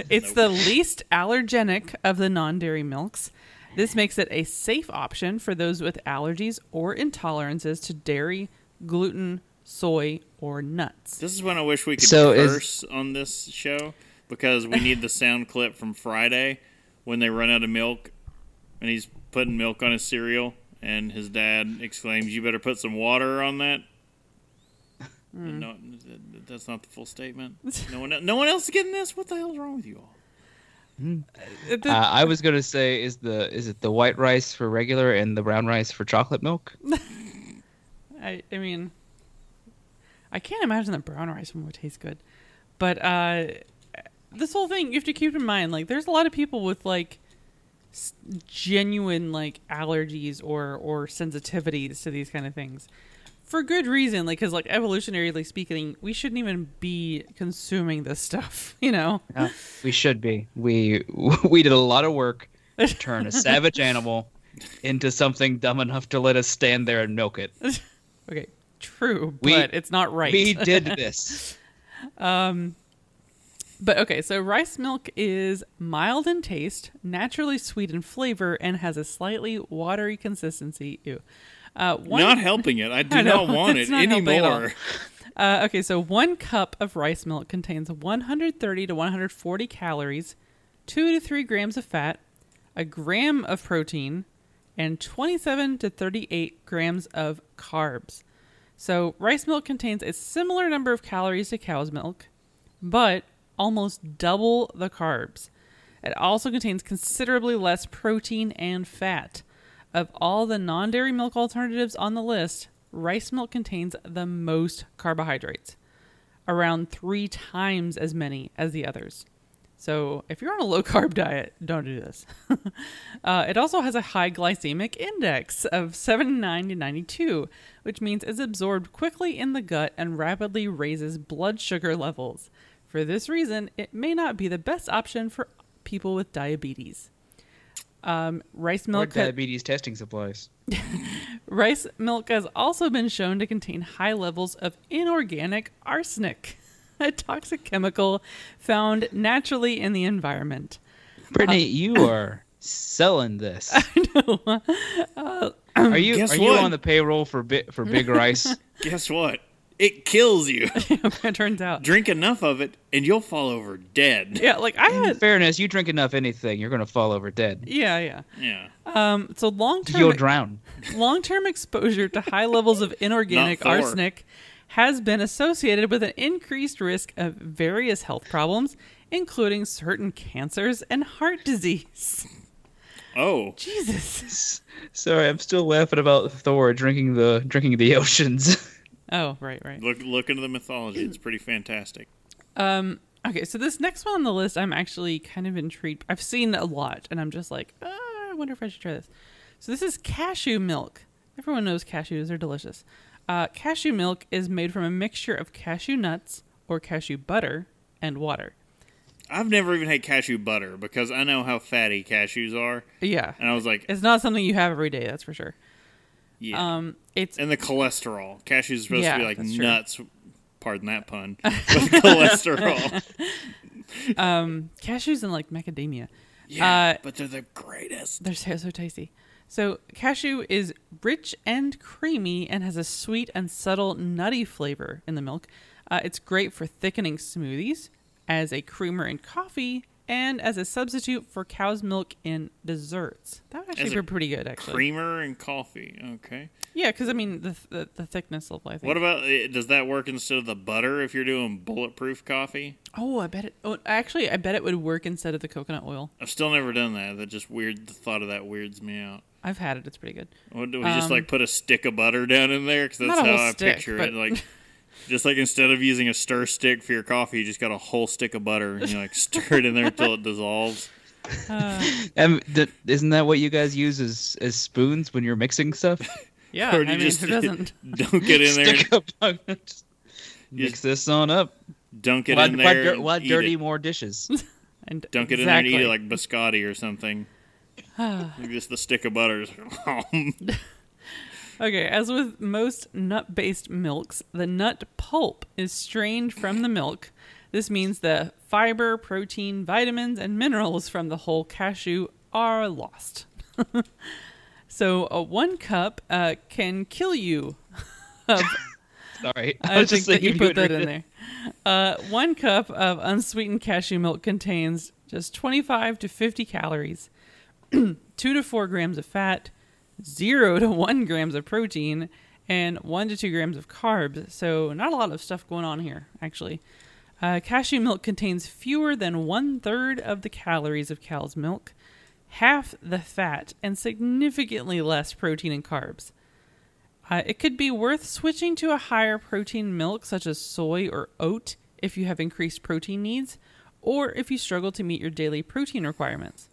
S1: It's
S2: Nope.
S1: the least allergenic of the non dairy milks. This makes it a safe option for those with allergies or intolerances to dairy, gluten, soy, or nuts.
S2: This is when I wish we could
S3: So is-
S2: on this show because we need the sound clip from Friday when they run out of milk and he's putting milk on his cereal and his dad exclaims, "You better put some water on that."
S1: Hmm.
S2: No, that's not the full statement. No one, no one else is getting this. What the hell's wrong with you all?
S1: Uh,
S3: Uh, I was gonna say, is the is it the white rice for regular and the brown rice for chocolate milk?
S1: I, I mean, I can't imagine that brown rice one would taste good. But uh, this whole thing, you have to keep in mind, like, there's a lot of people with like s- genuine like allergies or or sensitivities to these kind of things for good reason. Like, because like evolutionarily speaking, we shouldn't even be consuming this stuff. You know.
S3: No, we should be. We we did a lot of work to turn a savage animal into something dumb enough to let us stand there and milk it.
S1: Okay, true,
S3: We-
S1: but it's not right.
S3: We did this.
S1: um, But okay, so rice milk is mild in taste, naturally sweet in flavor, and has a slightly watery consistency. Ew. Uh, one,
S2: Not helping it. I do
S1: I know,
S2: not want
S1: it's
S2: it
S1: not helping at all.
S2: anymore.
S1: uh, okay, so one cup of rice milk contains 130 to 140 calories, two to three grams of fat, a gram of protein, and 27 to 38 grams of carbs. So rice milk contains a similar number of calories to cow's milk, but almost double the carbs. It also contains considerably less protein and fat. Of all the non dairy milk alternatives on the list, rice milk contains the most carbohydrates, around three times as many as the others. So if you're on a low carb diet, don't do this. uh, it also has a high glycemic index of 79 to 92, which means it's absorbed quickly in the gut and rapidly raises blood sugar levels. For this reason, it may not be the best option for people with diabetes. Um, rice
S3: Or
S1: milk. ha-
S3: diabetes testing supplies.
S1: Rice milk has also been shown to contain high levels of inorganic arsenic, a toxic chemical found naturally in the environment.
S3: Brittany, you are selling this. are you
S2: Guess
S3: are you
S2: what?
S3: on the payroll for bi- for Big Rice?
S2: Guess what? It kills you.
S1: it turns out.
S2: Drink enough of it, and you'll fall over dead.
S1: Yeah, like I had.
S3: In fairness, you drink enough anything, you're gonna fall over dead.
S1: Yeah, yeah.
S2: Yeah.
S1: Um, so long term, You'll
S3: drown.
S1: long term exposure to high levels of inorganic arsenic has been associated with an increased risk of various health problems, including certain cancers and heart disease.
S2: Oh,
S1: Jesus.
S3: Sorry, I'm still laughing about Thor drinking the drinking the oceans.
S1: Oh, right, right.
S2: look look into the mythology. It's pretty fantastic.
S1: Um, okay, so this next one on the list, I'm actually kind of intrigued. I've seen a lot, and I'm just like, uh, I wonder if I should try this. So this is cashew milk. Everyone knows cashews; they're delicious. Uh, cashew milk is made from a mixture of cashew nuts or cashew butter and water.
S2: I've never even had cashew butter because I know how fatty cashews are,
S1: Yeah,
S2: and I was like,
S1: it's not something you have every day. That's for sure.
S2: yeah.
S1: Um, it's
S2: and the cholesterol. Cashews are supposed
S1: Yeah,
S2: to be like
S1: that's true.
S2: nuts. Pardon that pun. With cholesterol.
S1: um, cashews and like macadamia.
S2: Yeah,
S1: Uh,
S2: but they're the greatest.
S1: They're so, so tasty. So, cashew is rich and creamy and has a sweet and subtle nutty flavor in the milk. Uh, it's great for thickening smoothies, as a creamer in coffee, and as a substitute for cow's milk in desserts. That would actually be pretty good, actually.
S2: Creamer and coffee. Okay.
S1: Yeah, because I mean the, the the thickness of I.
S2: What about eh, does that work instead of the butter if you're doing bulletproof coffee?
S1: oh, I bet it. Oh, actually, I bet it would work instead of the coconut oil.
S2: I've still never done that. That just weird. The thought of that weirds me out.
S1: I've had it. It's pretty good.
S2: What, do we just
S1: Um,
S2: like put a stick of butter down in there? Because that's
S1: Not a
S2: how
S1: whole
S2: I
S1: stick,
S2: picture
S1: but-
S2: it. Like, just like instead of using a stir stick for your coffee, you just got a whole stick of butter and you like stir it in there until it dissolves.
S3: Um, th- isn't that what you guys use as as spoons when you're mixing stuff?
S1: Yeah,
S2: Or
S1: I
S2: do you
S1: mean,
S2: just
S1: who doesn't?
S2: dunk it in there,
S3: Stick up. Just mix this on up.
S2: dunk it
S3: Why,
S2: in there,
S3: dir-
S2: and
S3: why dirty
S2: it.
S3: more dishes?
S1: And
S2: Dunk it in there and eat it like biscotti or something. Like just the stick of butter.
S1: Okay, as with most nut based milks, the nut pulp is strained from the milk. This means the fiber, protein, vitamins, and minerals from the whole cashew are lost. so, uh, one cup uh, can kill you. Of,
S3: Sorry,
S1: I
S3: was
S1: think
S3: just
S1: that you put that in
S3: it.
S1: there. Uh, one cup of unsweetened cashew milk contains just 25 to 50 calories, 2 to 4 grams of fat, 0 to 1 grams of protein, and 1 to 2 grams of carbs. So, not a lot of stuff going on here, actually. Uh, cashew milk contains fewer than one third of the calories of cow's milk, half the fat, and significantly less protein and carbs. Uh, it could be worth switching to a higher protein milk, such as soy or oat, if you have increased protein needs, or if you struggle to meet your daily protein requirements.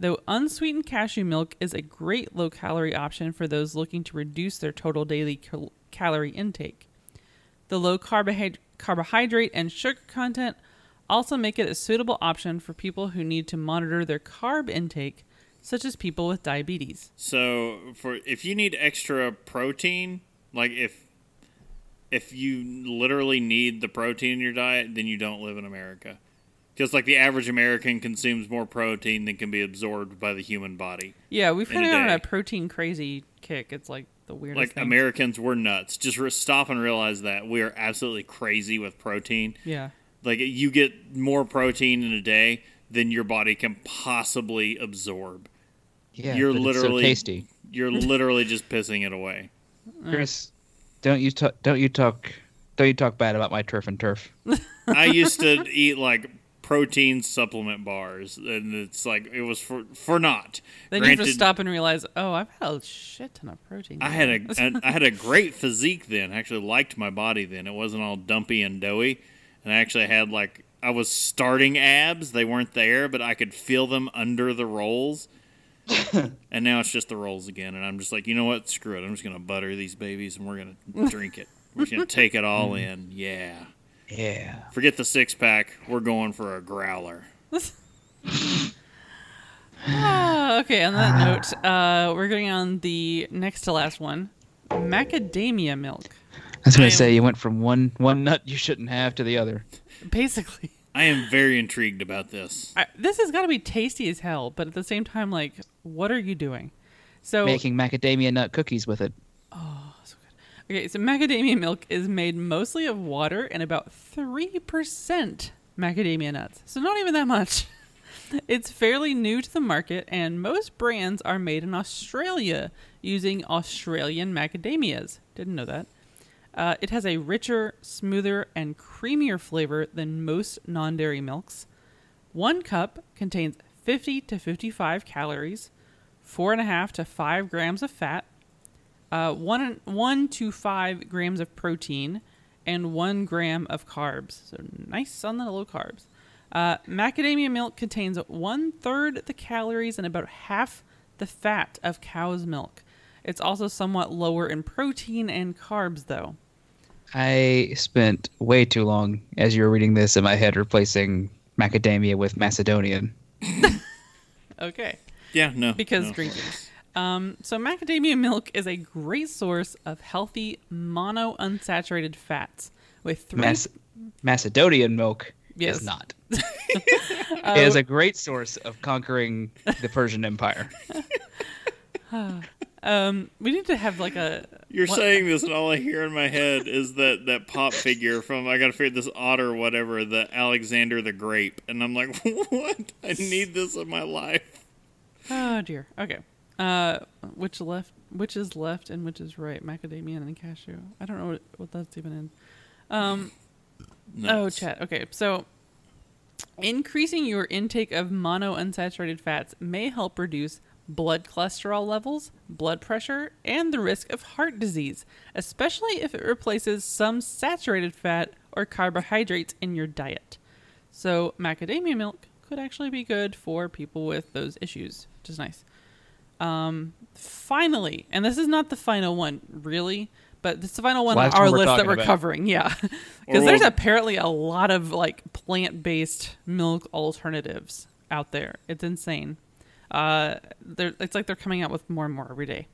S1: Though unsweetened cashew milk is a great low calorie option for those looking to reduce their total daily cal- calorie intake. The low carbohyd- carbohydrate and sugar content also make it a suitable option for people who need to monitor their carb intake, such as people with diabetes.
S2: So for if you need extra protein, like if if you literally need the protein in your diet, then you don't live in America. Because like the average American consumes more protein than can be absorbed by the human body.
S1: Yeah, we've
S2: in
S1: kind of gone on a protein crazy kick. It's like the weirdest
S2: Like
S1: thing.
S2: Americans, we're nuts. Just re- stop and realize that we are absolutely crazy with protein.
S1: yeah.
S2: Like you get more protein in a day than your body can possibly absorb.
S3: Yeah,
S2: You're
S3: but it's so
S2: literally-
S3: tasty.
S2: You're literally just pissing it away.
S3: Chris, don't you talk? Don't you talk? Don't you talk bad about my turf and turf?
S2: I used to eat like protein supplement bars, and it's like it was for for not.
S1: Then you have to stop and realize, oh, I've had a shit ton of protein.
S2: I had a I- I had a great physique then. I actually liked my body then. It wasn't all dumpy and doughy, and I actually had like I was starting abs. They weren't there, but I could feel them under the rolls. and now it's just the rolls again, and I'm just like, you know what? Screw it. I'm just gonna butter these babies, and we're gonna drink it. We're just gonna take it all in. Yeah.
S3: Yeah.
S2: Forget the six pack. We're going for a growler.
S1: Ah, okay, on that note, uh, we're going on the next to last one macadamia milk.
S3: I was
S2: I
S3: gonna say you went from one one nut you shouldn't have to the other.
S1: Basically,
S2: I am very intrigued about this.
S1: I, this has got to be tasty as hell, but at the same time, like, what are you doing? So,
S3: Making macadamia nut cookies with it.
S1: Okay, so macadamia milk is made mostly of water and about 3% macadamia nuts. So not even that much. It's fairly new to the market, and most brands are made in Australia using Australian macadamias. Didn't know that. Uh, it has a richer, smoother, and creamier flavor than most non dairy milks. One cup contains 50 to 55 calories, 4.5 to 5 grams of fat, uh, one, 1 to 5 grams of protein, and 1 gram of carbs. So nice on the low carbs. Uh, macadamia milk contains one third the calories and about half the fat of cow's milk. It's also somewhat lower in protein and carbs, though.
S3: I spent way too long as you were reading this in my head replacing macadamia with Macedonian.
S1: Okay.
S2: Yeah, no.
S1: Because
S2: no.
S1: drinking. Um, so macadamia milk is a great source of healthy monounsaturated fats with three.
S3: Mac- Macedonian milk
S1: Yes.
S3: is not. it is a great source of conquering the Persian Empire.
S1: um, we need to have like a.
S2: You're
S1: what-
S2: saying this, and all I hear in my head is that that pop figure from I gotta figure this otter, whatever, the Alexander the Grape, and I'm like, what? I need this in my life.
S1: Oh dear. Okay. Uh, which left? Which is left and which is right? Macadamia and cashew. I don't know what, what that's even in. Um. Oh, chat. Okay, so increasing your intake of monounsaturated fats may help reduce blood cholesterol levels, blood pressure, and the risk of heart disease, especially if it replaces some saturated fat or carbohydrates in your diet. So, macadamia milk could actually be good for people with those issues, which is nice. Um, finally, and this is not the final one, really, but this is the final one
S3: Well,
S1: on our
S3: what
S1: list that we're
S3: about.
S1: covering. Yeah, because there's apparently a lot of like plant-based milk alternatives out there. It's insane. Uh, they're, it's like they're coming out with more and more every day.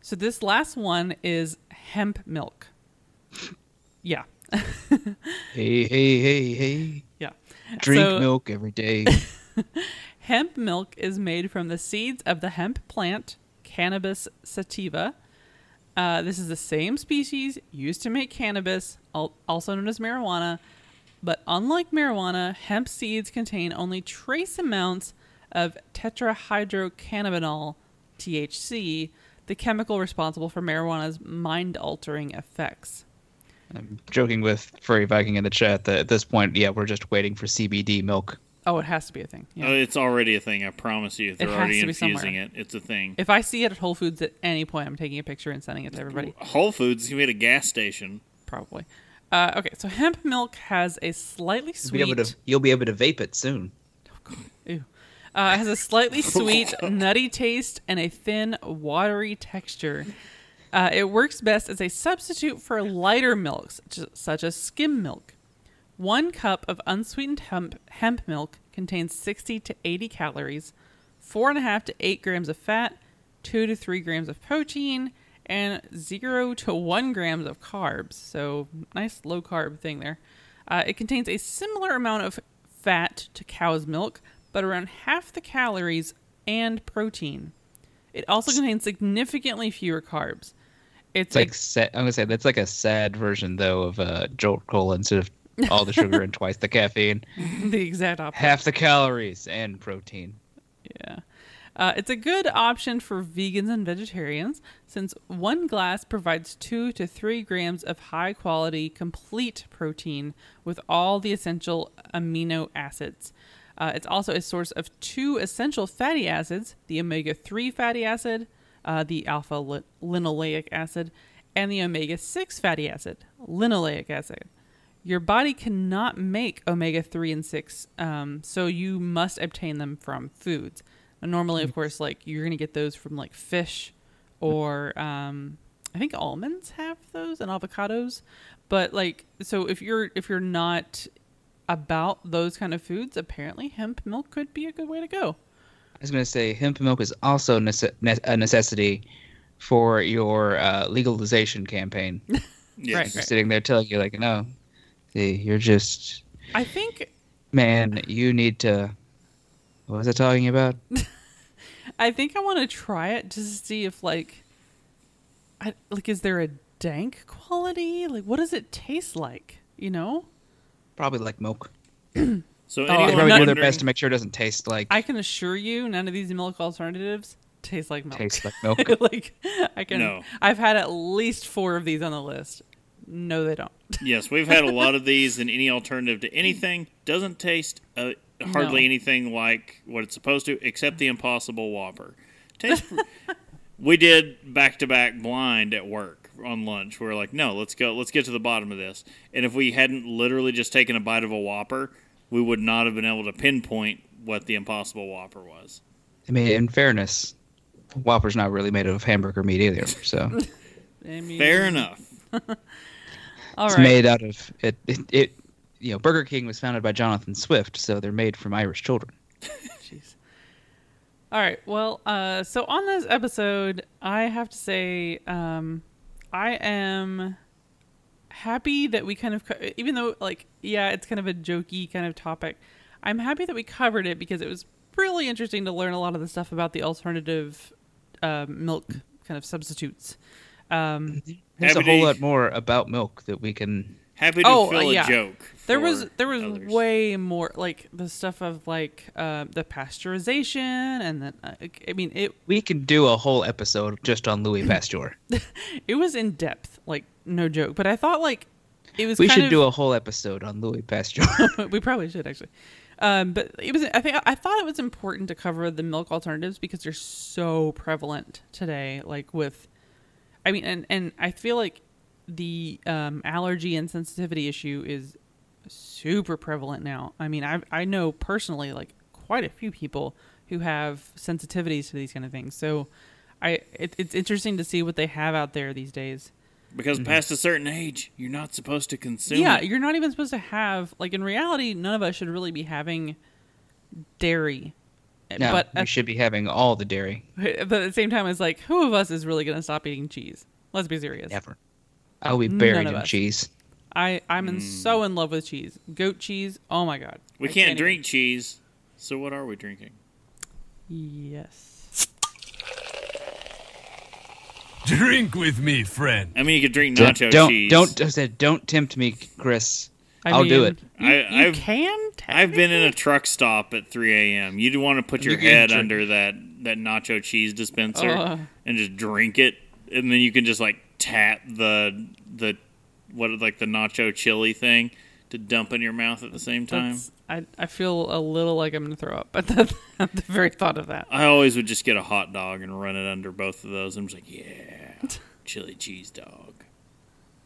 S1: So this last one is hemp milk. Yeah,
S3: Hey, hey, hey, hey.
S1: yeah.
S3: Drink
S1: So-
S3: milk every day.
S1: Hemp milk is made from the seeds of the hemp plant, Cannabis sativa. Uh, this is the same species used to make cannabis, also known as marijuana. But unlike marijuana, hemp seeds contain only trace amounts of tetrahydrocannabinol, THC, the chemical responsible for marijuana's mind altering effects.
S3: I'm joking with Furry Viking in the chat that at this point, yeah, we're just waiting for CBD milk.
S1: Oh, it has to be a thing. Yeah.
S2: Oh, it's already a thing. I promise you. They're
S1: has
S2: already
S1: to be
S2: infusing
S1: somewhere.
S2: it. It's a thing.
S1: if I see it at Whole Foods at any point, I'm taking a picture and sending it to everybody.
S2: Whole Foods can be at a gas station.
S1: probably. Uh, okay, so hemp milk has a slightly
S3: You'll be,
S1: sweet.
S3: able to, you'll be able to vape it soon.
S1: Ew. Uh, it has a slightly sweet, nutty taste and a thin, watery texture. Uh, it works best as a substitute for lighter milks, such as skim milk. One cup of unsweetened hemp, hemp milk contains 60 to 80 calories, 4.5 to 8 grams of fat, 2 to 3 grams of protein, and 0 to 1 grams of carbs. So, nice low carb thing there. Uh, it contains a similar amount of fat to cow's milk, but around half the calories and protein. It also contains significantly fewer carbs. It's
S3: It's like sad, I'm gonna say that's like a sad version though of uh, Jolt Cola instead of all the sugar and twice the caffeine,
S1: the exact opposite.
S3: half the calories and protein.
S1: Yeah. Uh, it's a good option for vegans and vegetarians since one glass provides two to three grams of high quality, complete protein with all the essential amino acids. Uh, it's also a source of two essential fatty acids the omega 3 fatty acid, uh, the alpha li- linoleic acid, and the omega 6 fatty acid, linoleic acid. Your body cannot make omega 3 and 6, um, so you must obtain them from foods. And normally, of course, like you're going to get those from like fish or um, I think almonds have those and avocados. But like, so if you're if you're not about those kind of foods, apparently hemp milk could be a good way to go.
S3: I was gonna say hemp milk is also nece- ne- a necessity for your uh, legalization campaign.
S2: Yes.
S1: Right,
S3: They're sitting there telling you like, no, see, you're just
S1: I think
S3: man, you need to. What was I talking about?
S1: I think I want to try it just to see if like, I like is there a dank quality? Like, what does it taste like? You know,
S3: Probably like milk.
S2: So
S1: Oh,
S3: They
S2: anyone
S3: probably do their best to make sure it doesn't taste like
S1: I can assure you, none of these milk alternatives taste like milk.
S3: taste like milk.
S1: like, I can.
S2: No.
S1: I've had at least four of these on the list. No, they don't.
S2: Yes, we've had a lot of these, and any alternative to anything doesn't taste uh, hardly
S1: No.
S2: anything like what it's supposed to, except the Impossible Whopper. Tastes. we did back to back blind at work on lunch. We were like, no, let's go, let's get to the bottom of this. And if we hadn't literally just taken a bite of a Whopper, we would not have been able to pinpoint what the Impossible Whopper was.
S3: I mean, in fairness, Whopper's not really made of hamburger meat either. So
S1: I mean,
S2: Fair enough.
S1: All
S3: it's
S1: right.
S3: made out of it, it. It you know, Burger King was founded by Jonathan Swift, so they're made from Irish children.
S1: Jeez. All right. Well, uh, so on this episode, I have to say, um, I am happy that we kind of, co- even though, like, yeah, it's kind of a jokey kind of topic, I'm happy that we covered it because it was really interesting to learn a lot of the stuff about the alternative uh, milk kind of substitutes. Um,
S3: There's a whole
S2: to-
S3: lot more about milk that we can.
S2: Happy to
S1: Oh, uh,
S2: fill
S1: yeah.
S2: a joke.
S1: there was there was
S2: others.
S1: way more like the stuff of like uh, the pasteurization and then uh, I mean it
S3: We can do a whole episode just on Louis Pasteur.
S1: it was in depth like no joke but i thought like it was
S3: we
S1: kind
S3: should
S1: of,
S3: do a whole episode on Louis Pasteur.
S1: we probably should actually um but it was i think i thought it was important to cover the milk alternatives because they're so prevalent today like with i mean and and i feel like the um allergy and sensitivity issue is super prevalent now i mean i i know personally like quite a few people who have sensitivities to these kind of things so i it, it's interesting to see what they have out there these days
S2: Because past a certain age, you're not supposed to consume
S1: yeah,
S2: it.
S1: you're not even supposed to have like in reality, none of us should really be having dairy.
S3: No,
S1: but
S3: we
S1: at,
S3: should be having all the dairy.
S1: but at the same time, it's like who of us is really going to stop eating cheese? Let's be serious.
S3: Never. Oh, I'll be
S1: None
S3: buried in
S1: us.
S3: cheese.
S1: I I'm in mm. so in love with cheese. Goat cheese. Oh my god.
S2: We
S1: I
S2: can't
S1: even-
S2: drink cheese, so what are we drinking?
S1: Yes.
S5: Drink with me, friend.
S2: I mean, you could drink nacho
S3: Don't
S2: nacho
S3: don't,
S2: cheese.
S3: don't I said don't tempt me, Chris.
S1: I
S3: I'll do it.
S1: You,
S2: I-
S1: you
S2: I've-
S1: can.
S2: I've been in a truck stop at 3 a.m. You'd want to put your
S3: You
S2: head under that that nacho cheese dispenser
S1: Ugh.
S2: and just drink it, and then you can just like tap the the what like the nacho chili thing to dump in your mouth at the same time.
S1: That's, I I feel a little like I'm going to throw up at the, at the very thought of that.
S2: I always would just get a hot dog and run it under both of those. I'm just like, yeah, chili cheese dog.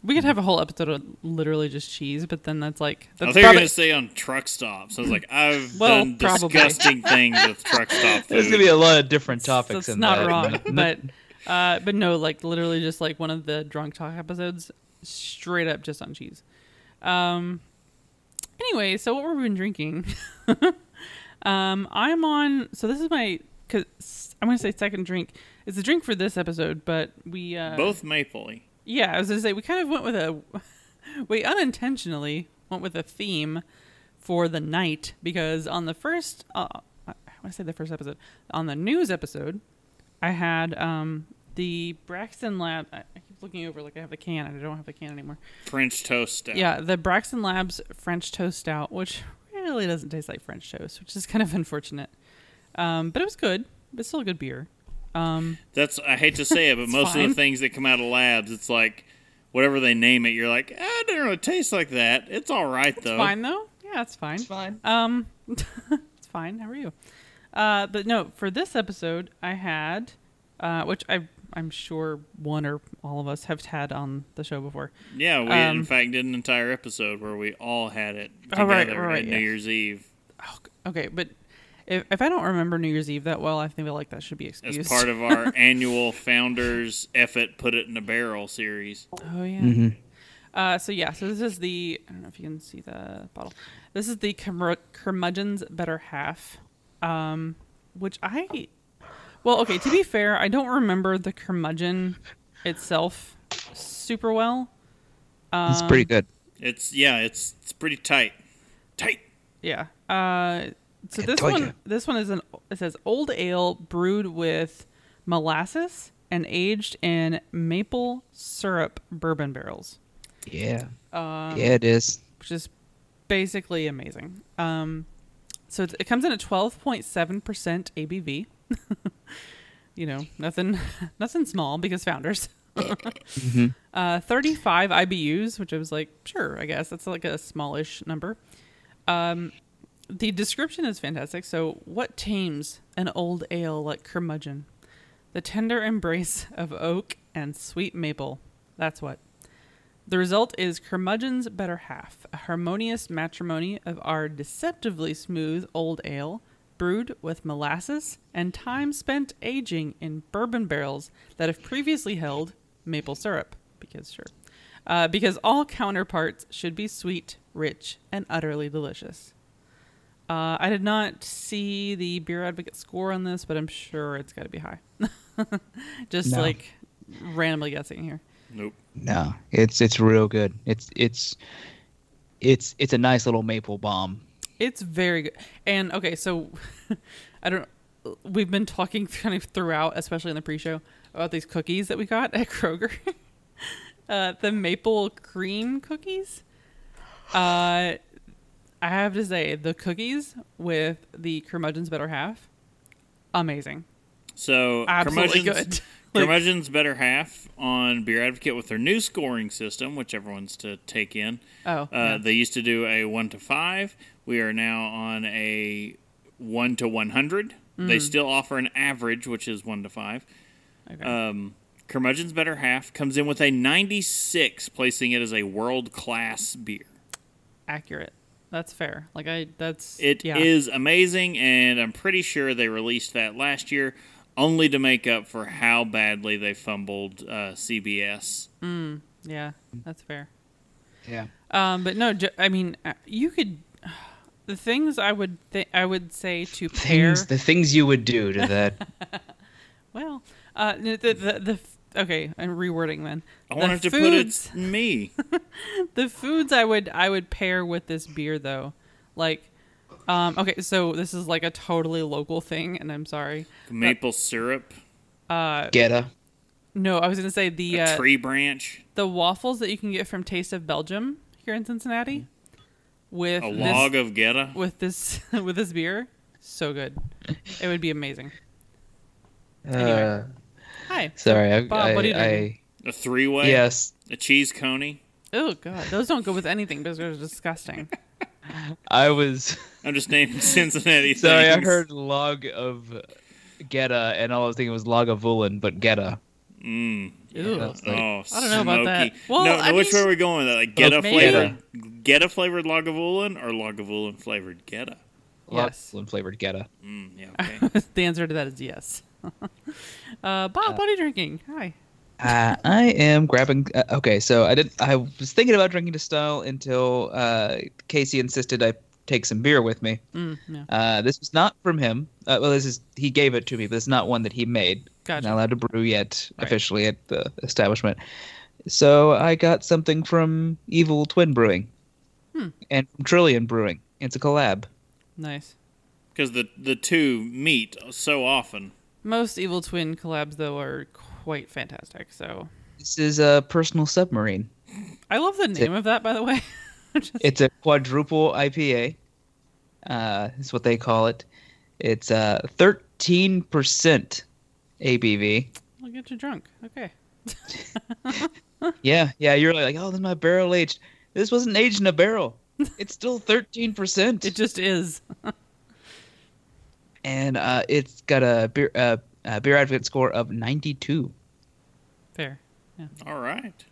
S1: We could have a whole episode of literally just cheese, but then that's like
S2: I
S1: that's
S2: thought you were
S1: probably
S2: going to say on truck stops. I was like, I've
S1: Well,
S2: done
S1: probably.
S2: disgusting things with truck stop food.
S3: There's gonna be a lot of different topics
S1: that's
S3: in
S1: not
S3: that.
S1: wrong, but uh, but no, like literally just like one of the drunk talk episodes, straight up just on cheese. Um. Anyway, so what we've been drinking, um, I'm on. So this is my. Cause I'm gonna say second drink. It's a drink for this episode, but we uh,
S2: Both mapley.
S1: Yeah, I was gonna say we kind of went with a. We unintentionally went with a theme for the night because on the first, uh, I want to say the first episode, on the news episode, I had um, the Braxton Lab. I, keep looking over like I have the can. and I don't have the can anymore.
S2: French toast stout.
S1: Yeah, the Braxton Labs French Toast Stout, which really doesn't taste like French toast, which is kind of unfortunate. Um, but it was good. It's still a good beer. Um,
S2: That's I hate to say it, but
S1: It's
S2: most of the things that come out of labs, it's like whatever they name it, you're like, ah, it doesn't really taste like that. It's all right though.
S1: fine though. Yeah, it's fine.
S3: It's fine.
S1: Um, it's fine. How are you? Uh, but no, for this episode, I had, uh, which I I'm sure one or all of us have had on the show before.
S2: Yeah, we
S1: Um,
S2: in fact did an entire episode where we all had it
S1: Oh, right,
S2: together
S1: right,
S2: at
S1: yeah.
S2: New Year's Eve
S1: Oh, okay, but if if I don't remember New Year's Eve that well, I feel like that should be
S2: as
S1: excused.
S2: part of our annual Founders Effort Put It in a Barrel series.
S1: Oh yeah.
S3: Mm-hmm.
S1: Uh, so yeah, so this is the I don't know if you can see the bottle. This is the Curmud- Curmudgeon's Better Half, um, which I, well, okay. To be fair, I don't remember the curmudgeon itself super well. Um,
S3: It's pretty good.
S2: It's yeah, it's it's pretty tight, tight.
S1: Yeah. Uh, so this one,
S3: ya.
S1: this one is an. It says old ale brewed with molasses, and aged in maple syrup bourbon barrels,
S3: Yeah.
S1: um,
S3: yeah, it is.
S1: which is basically amazing. Um, so it's, it comes in at 12.7% ABV. you know, nothing, nothing small because founders.
S3: Mhm.
S1: Uh, 35 IBUs, which I was like, sure, I guess that's like a smallish number. Um, the description is fantastic. So, what tames an old ale like curmudgeon? The tender embrace of oak and sweet maple. That's what. The result is curmudgeon's better half, a harmonious matrimony of our deceptively smooth old ale, brewed with molasses and time spent aging in bourbon barrels that have previously held maple syrup. Because sure, uh, because all counterparts should be sweet, rich, and utterly delicious. Uh, I did not see the beer advocate score on this, but I'm sure it's got to be high. Just
S3: No.
S1: like randomly guessing here.
S2: Nope.
S3: No, it's it's real good. It's it's it's it's a nice little maple bomb.
S1: It's very good. And okay, so I don't. We've been talking kind of throughout, especially in the pre-show, about these cookies that we got at Kroger. uh, the maple cream cookies. Uh, I have to say, the cookies with the curmudgeon's better half, amazing,
S2: So
S1: absolutely
S2: curmudgeon's,
S1: good. Like,
S2: curmudgeon's better half on Beer Advocate with their new scoring system, which everyone's to take in.
S1: oh,
S2: Uh,
S1: yeah.
S2: They used to do a one to five. We are now on a one to one hundred.
S1: Mm.
S2: They still offer an average, which is one to five.
S1: okay.
S2: Um, Curmudgeon's better half comes in with a ninety six, placing it as a world class beer.
S1: accurate. That's fair. Like I, that's
S2: It is
S1: yeah.
S2: is amazing, and I'm pretty sure they released that last year only to make up for how badly they fumbled uh, CBS.
S1: Yeah, that's fair.
S3: Yeah.
S1: Um, but no, I mean, uh, you could. The things I would th- I would say to pair.
S3: Things the things you would do to that.
S1: Well, uh, the, the, the, the f- okay, I'm rewording then.
S2: I
S1: The
S2: wanted to put
S1: foods-
S2: it me.
S1: the foods I would I would pair with this beer though, like, um, okay, so this is like a totally local thing, and I'm sorry.
S2: Maple syrup,
S3: Uh, Goetta.
S1: No, I was gonna say the
S2: a
S1: uh,
S2: tree branch,
S1: the waffles that you can get from Taste of Belgium here in Cincinnati, with
S2: a
S1: this,
S2: log of Goetta.
S1: with this with this beer, so good. It would be amazing.
S3: Uh,
S1: Hi,
S3: sorry, I,
S1: Bob, what are you
S3: I,
S1: drinking?
S2: A three way.
S3: Yes,
S2: A cheese coney.
S1: Oh god, those don't go with anything because they're disgusting.
S3: I was
S2: I'm just naming Cincinnati
S3: sorry. I heard log of Goetta, and all I was thinking was Lagavulin, but Goetta.
S2: Mm.
S1: Ew.
S3: That's like-
S2: Oh,
S1: I don't know about that. Well,
S2: no,
S1: I
S2: no, which
S1: mean-
S2: way are we going with that? Like Goetta
S1: maybe.
S2: flavored, Goetta flavored Lagavulin or Lagavulin flavored Goetta?
S1: Yes.
S3: Lagavulin flavored Goetta.
S2: Mm, yeah, okay.
S1: the answer to that is yes. Uh, Bob, what are you drinking? Hi.
S3: Uh, I am grabbing. Uh, okay, so I did. I was thinking about drinking to style until uh, Casey insisted I take some beer with me.
S1: Mm, yeah.
S3: Uh, this was not from him. Uh, well, this is he gave it to me, but it's not one that he made.
S1: Gotcha.
S3: Not allowed to brew yet
S1: Right.
S3: officially at the establishment. So I got something from Evil Twin Brewing,
S1: Hmm.
S3: and from Trillium Brewing. It's a collab.
S1: Nice.
S2: Because the the two meet so often.
S1: Most Evil Twin collabs, though, are quite fantastic. So
S3: This is a personal submarine.
S1: I love the name of that, by the way. Just-
S3: It's a quadruple IPA. Uh, is what they call it. It's uh thirteen percent ABV.
S1: I'll get you drunk. Okay.
S3: Yeah, yeah. You're like, oh, this is my barrel aged. This wasn't aged in a barrel. It's still thirteen percent,
S1: It just is.
S3: And uh, it's got a beer uh, a beer advocate score of ninety two.
S1: Fair.
S2: All right.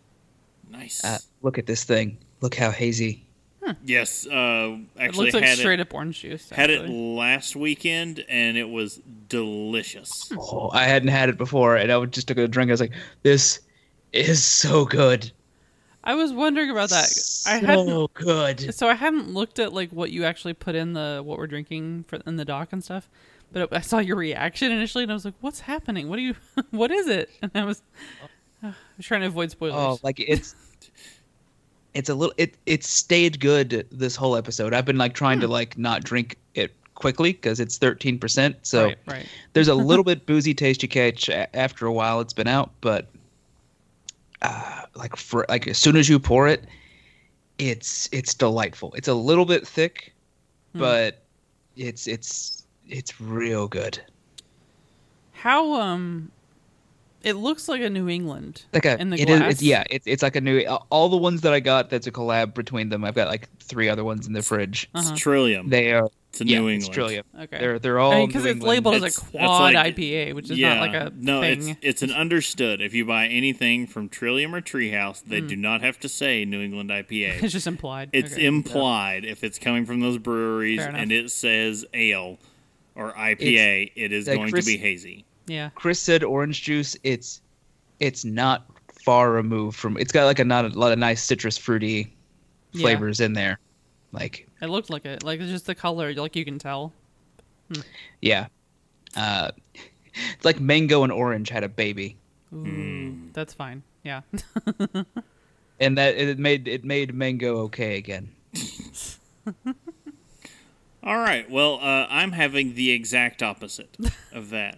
S2: Nice.
S3: Uh, look at this thing. Look how hazy.
S2: yes. Uh,
S1: It
S2: actually,
S1: looks like
S2: had
S1: straight
S2: it
S1: up orange juice.
S2: had it last weekend, and it was delicious.
S3: Oh, I hadn't had it before, and I just took a drink. I was like, this is so good.
S1: I was wondering about that. I
S3: so good.
S1: So I hadn't looked at like what you actually put in the what we're drinking for in the dock and stuff. But I saw your reaction initially, and I was like, "What's happening? What do you? what is it?" And I was, I was trying to avoid spoilers.
S3: Oh, like it's it's a little it it stayed good this whole episode. I've been like trying
S1: Hmm.
S3: to like not drink it quickly because it's 13%. So
S1: right, right.
S3: there's a little bit boozy taste you catch after a while it's been out, but uh, like for like as soon as you pour it, it's it's delightful. It's a little bit thick,
S1: Hmm.
S3: but it's it's it's real good.
S1: How um, it looks like a New England.
S3: Like a
S1: In the
S3: it is-
S1: glass?
S3: it's, yeah, it's it's like a new all the ones that I got that's a collab between them. I've got like three other ones in the fridge.
S1: Uh-huh.
S2: Trillium.
S3: They are
S2: it's a
S3: yeah,
S2: New England.
S3: Trillium.
S1: Okay.
S3: They're they're all
S1: I mean, because it's labeled
S2: It's-
S1: as a quad
S2: like-
S1: IPA, which is
S2: yeah,
S1: not like a
S2: no,
S1: thing.
S2: it's it's an understood. If you buy anything from Trillium or Treehouse, they
S1: Hmm.
S2: do not have to say New England IPA.
S1: It's just implied.
S2: It's
S1: Okay.
S2: implied if it's coming from those breweries and it says ale or IPA, it is
S3: like
S2: going
S3: Chris-
S2: to be hazy.
S1: Yeah.
S3: Chris said orange juice. It's it's not far removed from. It's got like a not a lot of nice citrus fruity
S1: Yeah.
S3: flavors in there. Like
S1: It looked like it. Like it's just the color, like you can tell.
S3: yeah, uh, it's like mango and orange had a baby,
S1: Ooh,
S2: Hmm.
S1: that's fine. Yeah.
S3: and that it made it made mango okay again.
S2: All right. Well, uh, I'm having the exact opposite of that,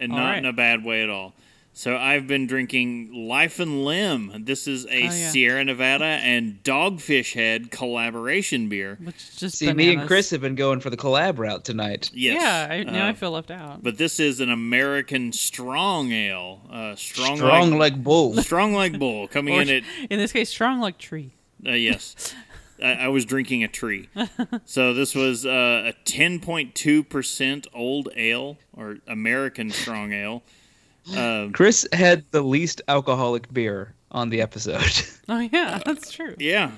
S2: and
S1: All
S2: not
S1: right.
S2: in a bad way at all. So I've been drinking Life and Limb. This is a
S1: Oh, yeah.
S2: Sierra Nevada and Dogfish Head collaboration beer.
S1: Which is just
S3: See, me and. Chris have been going for the collab route tonight.
S2: Yes.
S1: Yeah, I, now
S2: uh,
S1: I feel left out.
S2: But this is an American strong ale. Uh, strong,
S3: Strong
S2: like,
S3: like bull.
S2: strong like bull coming
S1: Or
S2: in at
S1: in this case, strong like tree.
S2: Uh, yes. I, I was drinking a tree. so this was uh, a 10.2% old ale or American strong ale. Uh,
S3: Chris had the least alcoholic beer on the episode.
S1: Oh yeah, that's true.
S2: yeah.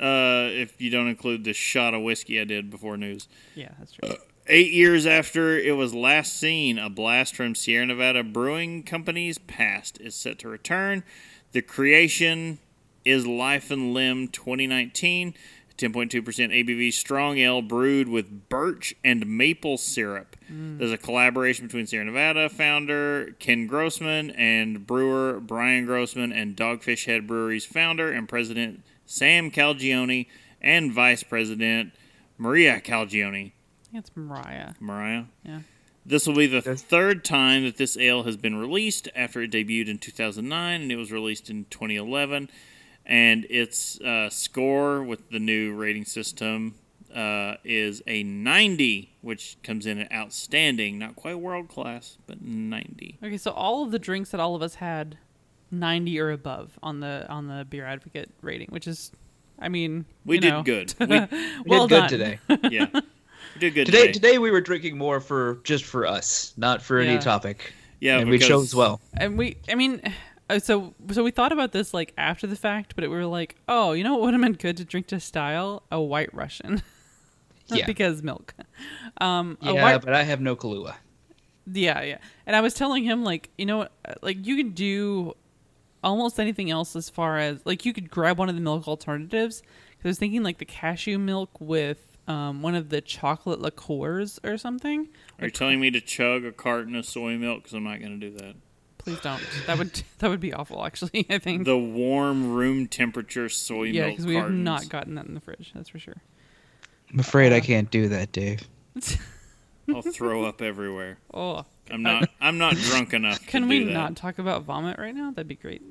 S2: Uh, if you don't include the shot of whiskey I did before news.
S1: Yeah, that's true.
S2: Eight years after it was last seen, a blast from Sierra Nevada Brewing Company's past is set to return. The creation is Life and Limb 2019, 10.2% ABV strong ale brewed with birch and maple syrup. Mm. There's a collaboration between Sierra Nevada founder Ken Grossman and brewer Brian Grossman and Dogfish Head Brewery's founder and president Sam Calagione and vice president Maria Calagione.
S1: I think it's Mariah.
S2: Mariah.
S1: Yeah.
S2: This will be the third time that this ale has been released after it debuted in 2009 and it was released in 2011. And its uh, score with the new rating system uh, is a 90, which comes in at outstanding, not quite world class, but 90.
S1: Okay, so all of the drinks that all of us had, ninety or above on the on the beer advocate rating, which is, I mean,
S2: We
S1: you
S2: did
S1: know.
S2: good. We,
S3: We
S1: well
S3: did good
S1: done.
S3: today.
S2: yeah, we did good
S3: Today,
S2: today.
S3: today we were drinking more for just for us, not for
S1: Yeah.
S3: any topic.
S2: Yeah,
S3: and we
S2: because-
S3: chose well.
S1: And we, I mean, so so we thought about this like after the fact, but we were like, oh, you know what would have been good to drink to style? A White Russian.
S3: Yeah.
S1: because milk. Um,
S3: Yeah,
S1: white,
S3: but I have no Kahlua.
S1: Yeah, yeah. And I was telling him like, you know, what, uh, like you could do almost anything else as far as like you could grab one of the milk alternatives. Cause I was thinking like the cashew milk with um, one of the chocolate liqueurs or something.
S2: Are you telling me to chug a carton of soy milk? Because I'm not going to do that.
S1: Please don't. That would that would be awful. Actually, I think.
S2: The warm room temperature soy
S1: yeah,
S2: milk
S1: because we have not gotten that in the fridge. That's for sure.
S3: I'm afraid
S1: Uh,
S3: I can't do that, Dave.
S2: I'll throw up everywhere.
S1: Oh,
S2: I'm not. I'm not drunk enough.
S1: can
S2: to
S1: we
S2: do that.
S1: not talk about vomit right now? That'd be great.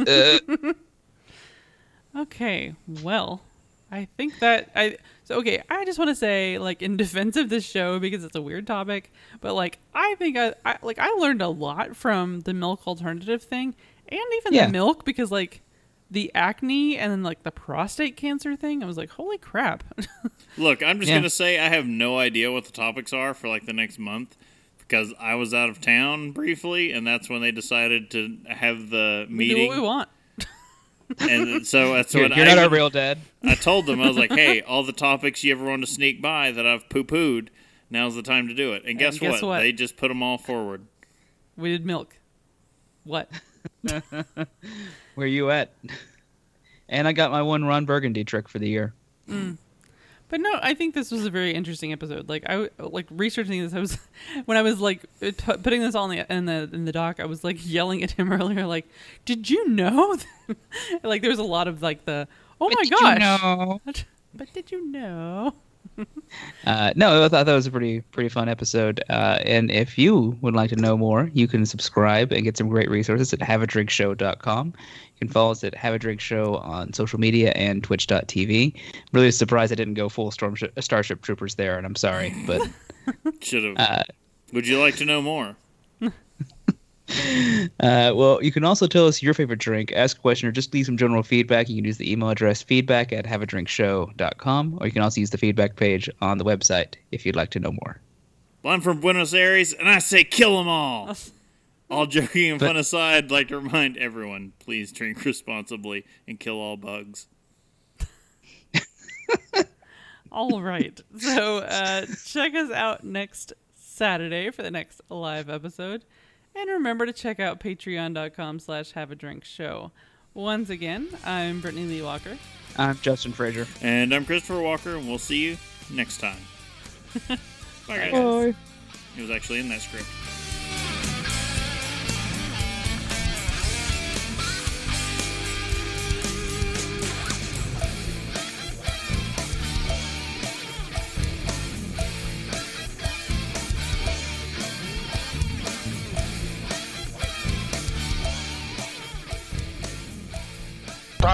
S3: Uh,
S1: Okay, well, I think that I so okay. I just want to say, like, in defense of this show because it's a weird topic, but like, I think I, I like I learned a lot from the milk alternative thing, and even
S3: Yeah.
S1: the milk because like the acne and then like the prostate cancer thing. I was like, holy crap!
S2: Look, I'm just
S3: Yeah.
S2: gonna say I have no idea what the topics are for like the next month because I was out of town briefly, and that's when they decided to have the
S1: we do
S2: meeting.
S1: what we want.
S2: And so uh, that's
S3: you're
S2: what
S3: you're
S2: I,
S3: not our real dad.
S2: I told them. I was like, "Hey, all the topics you ever wanted to sneak by that I've poo-pooed, now's the time to do it." And guess,
S1: guess what?
S2: They just put them all forward.
S1: We did milk. What?
S3: Where you at? And I got my one Ron Burgundy trick for the year. Mm.
S1: But no, I think this was a very interesting episode. Like I like researching this. I was when I was like uh, p- putting this on the in the in the doc. I was like yelling at him earlier. Like, did you know? like there was a lot of like the oh my
S3: But did you know?
S1: But did you know?
S3: Uh, no, I thought that was a pretty pretty fun episode. Uh, and if you would like to know more, you can subscribe and get some great resources at haveadrinkshow.com. You can follow us at Have a Drink Show on social media and twitch.tv. I'm really surprised I didn't go full Storm Starship Troopers there, and I'm sorry, but
S2: Should have.
S3: uh,
S2: Would you like to know more?
S3: Uh, well, you can also tell us your favorite drink, ask a question, or just leave some general feedback. You can use the email address feedback at haveadrinkshow.com, or you can also use the feedback page on the website if you'd like to know more.
S2: Well, I'm from Buenos Aires, and I say kill them all. all joking and
S3: But-
S2: fun aside, I'd like to remind everyone: please drink responsibly and kill all bugs.
S1: All right. So uh, check us out next Saturday for the next live episode. And remember to check out patreon.com slash have a drink show. Once again, I'm Brittany Lee Walker.
S3: I'm Justin Frazier.
S2: And I'm Christopher Walker, and we'll see you next time. Bye, guys.
S1: Bye.
S2: It was actually in that script.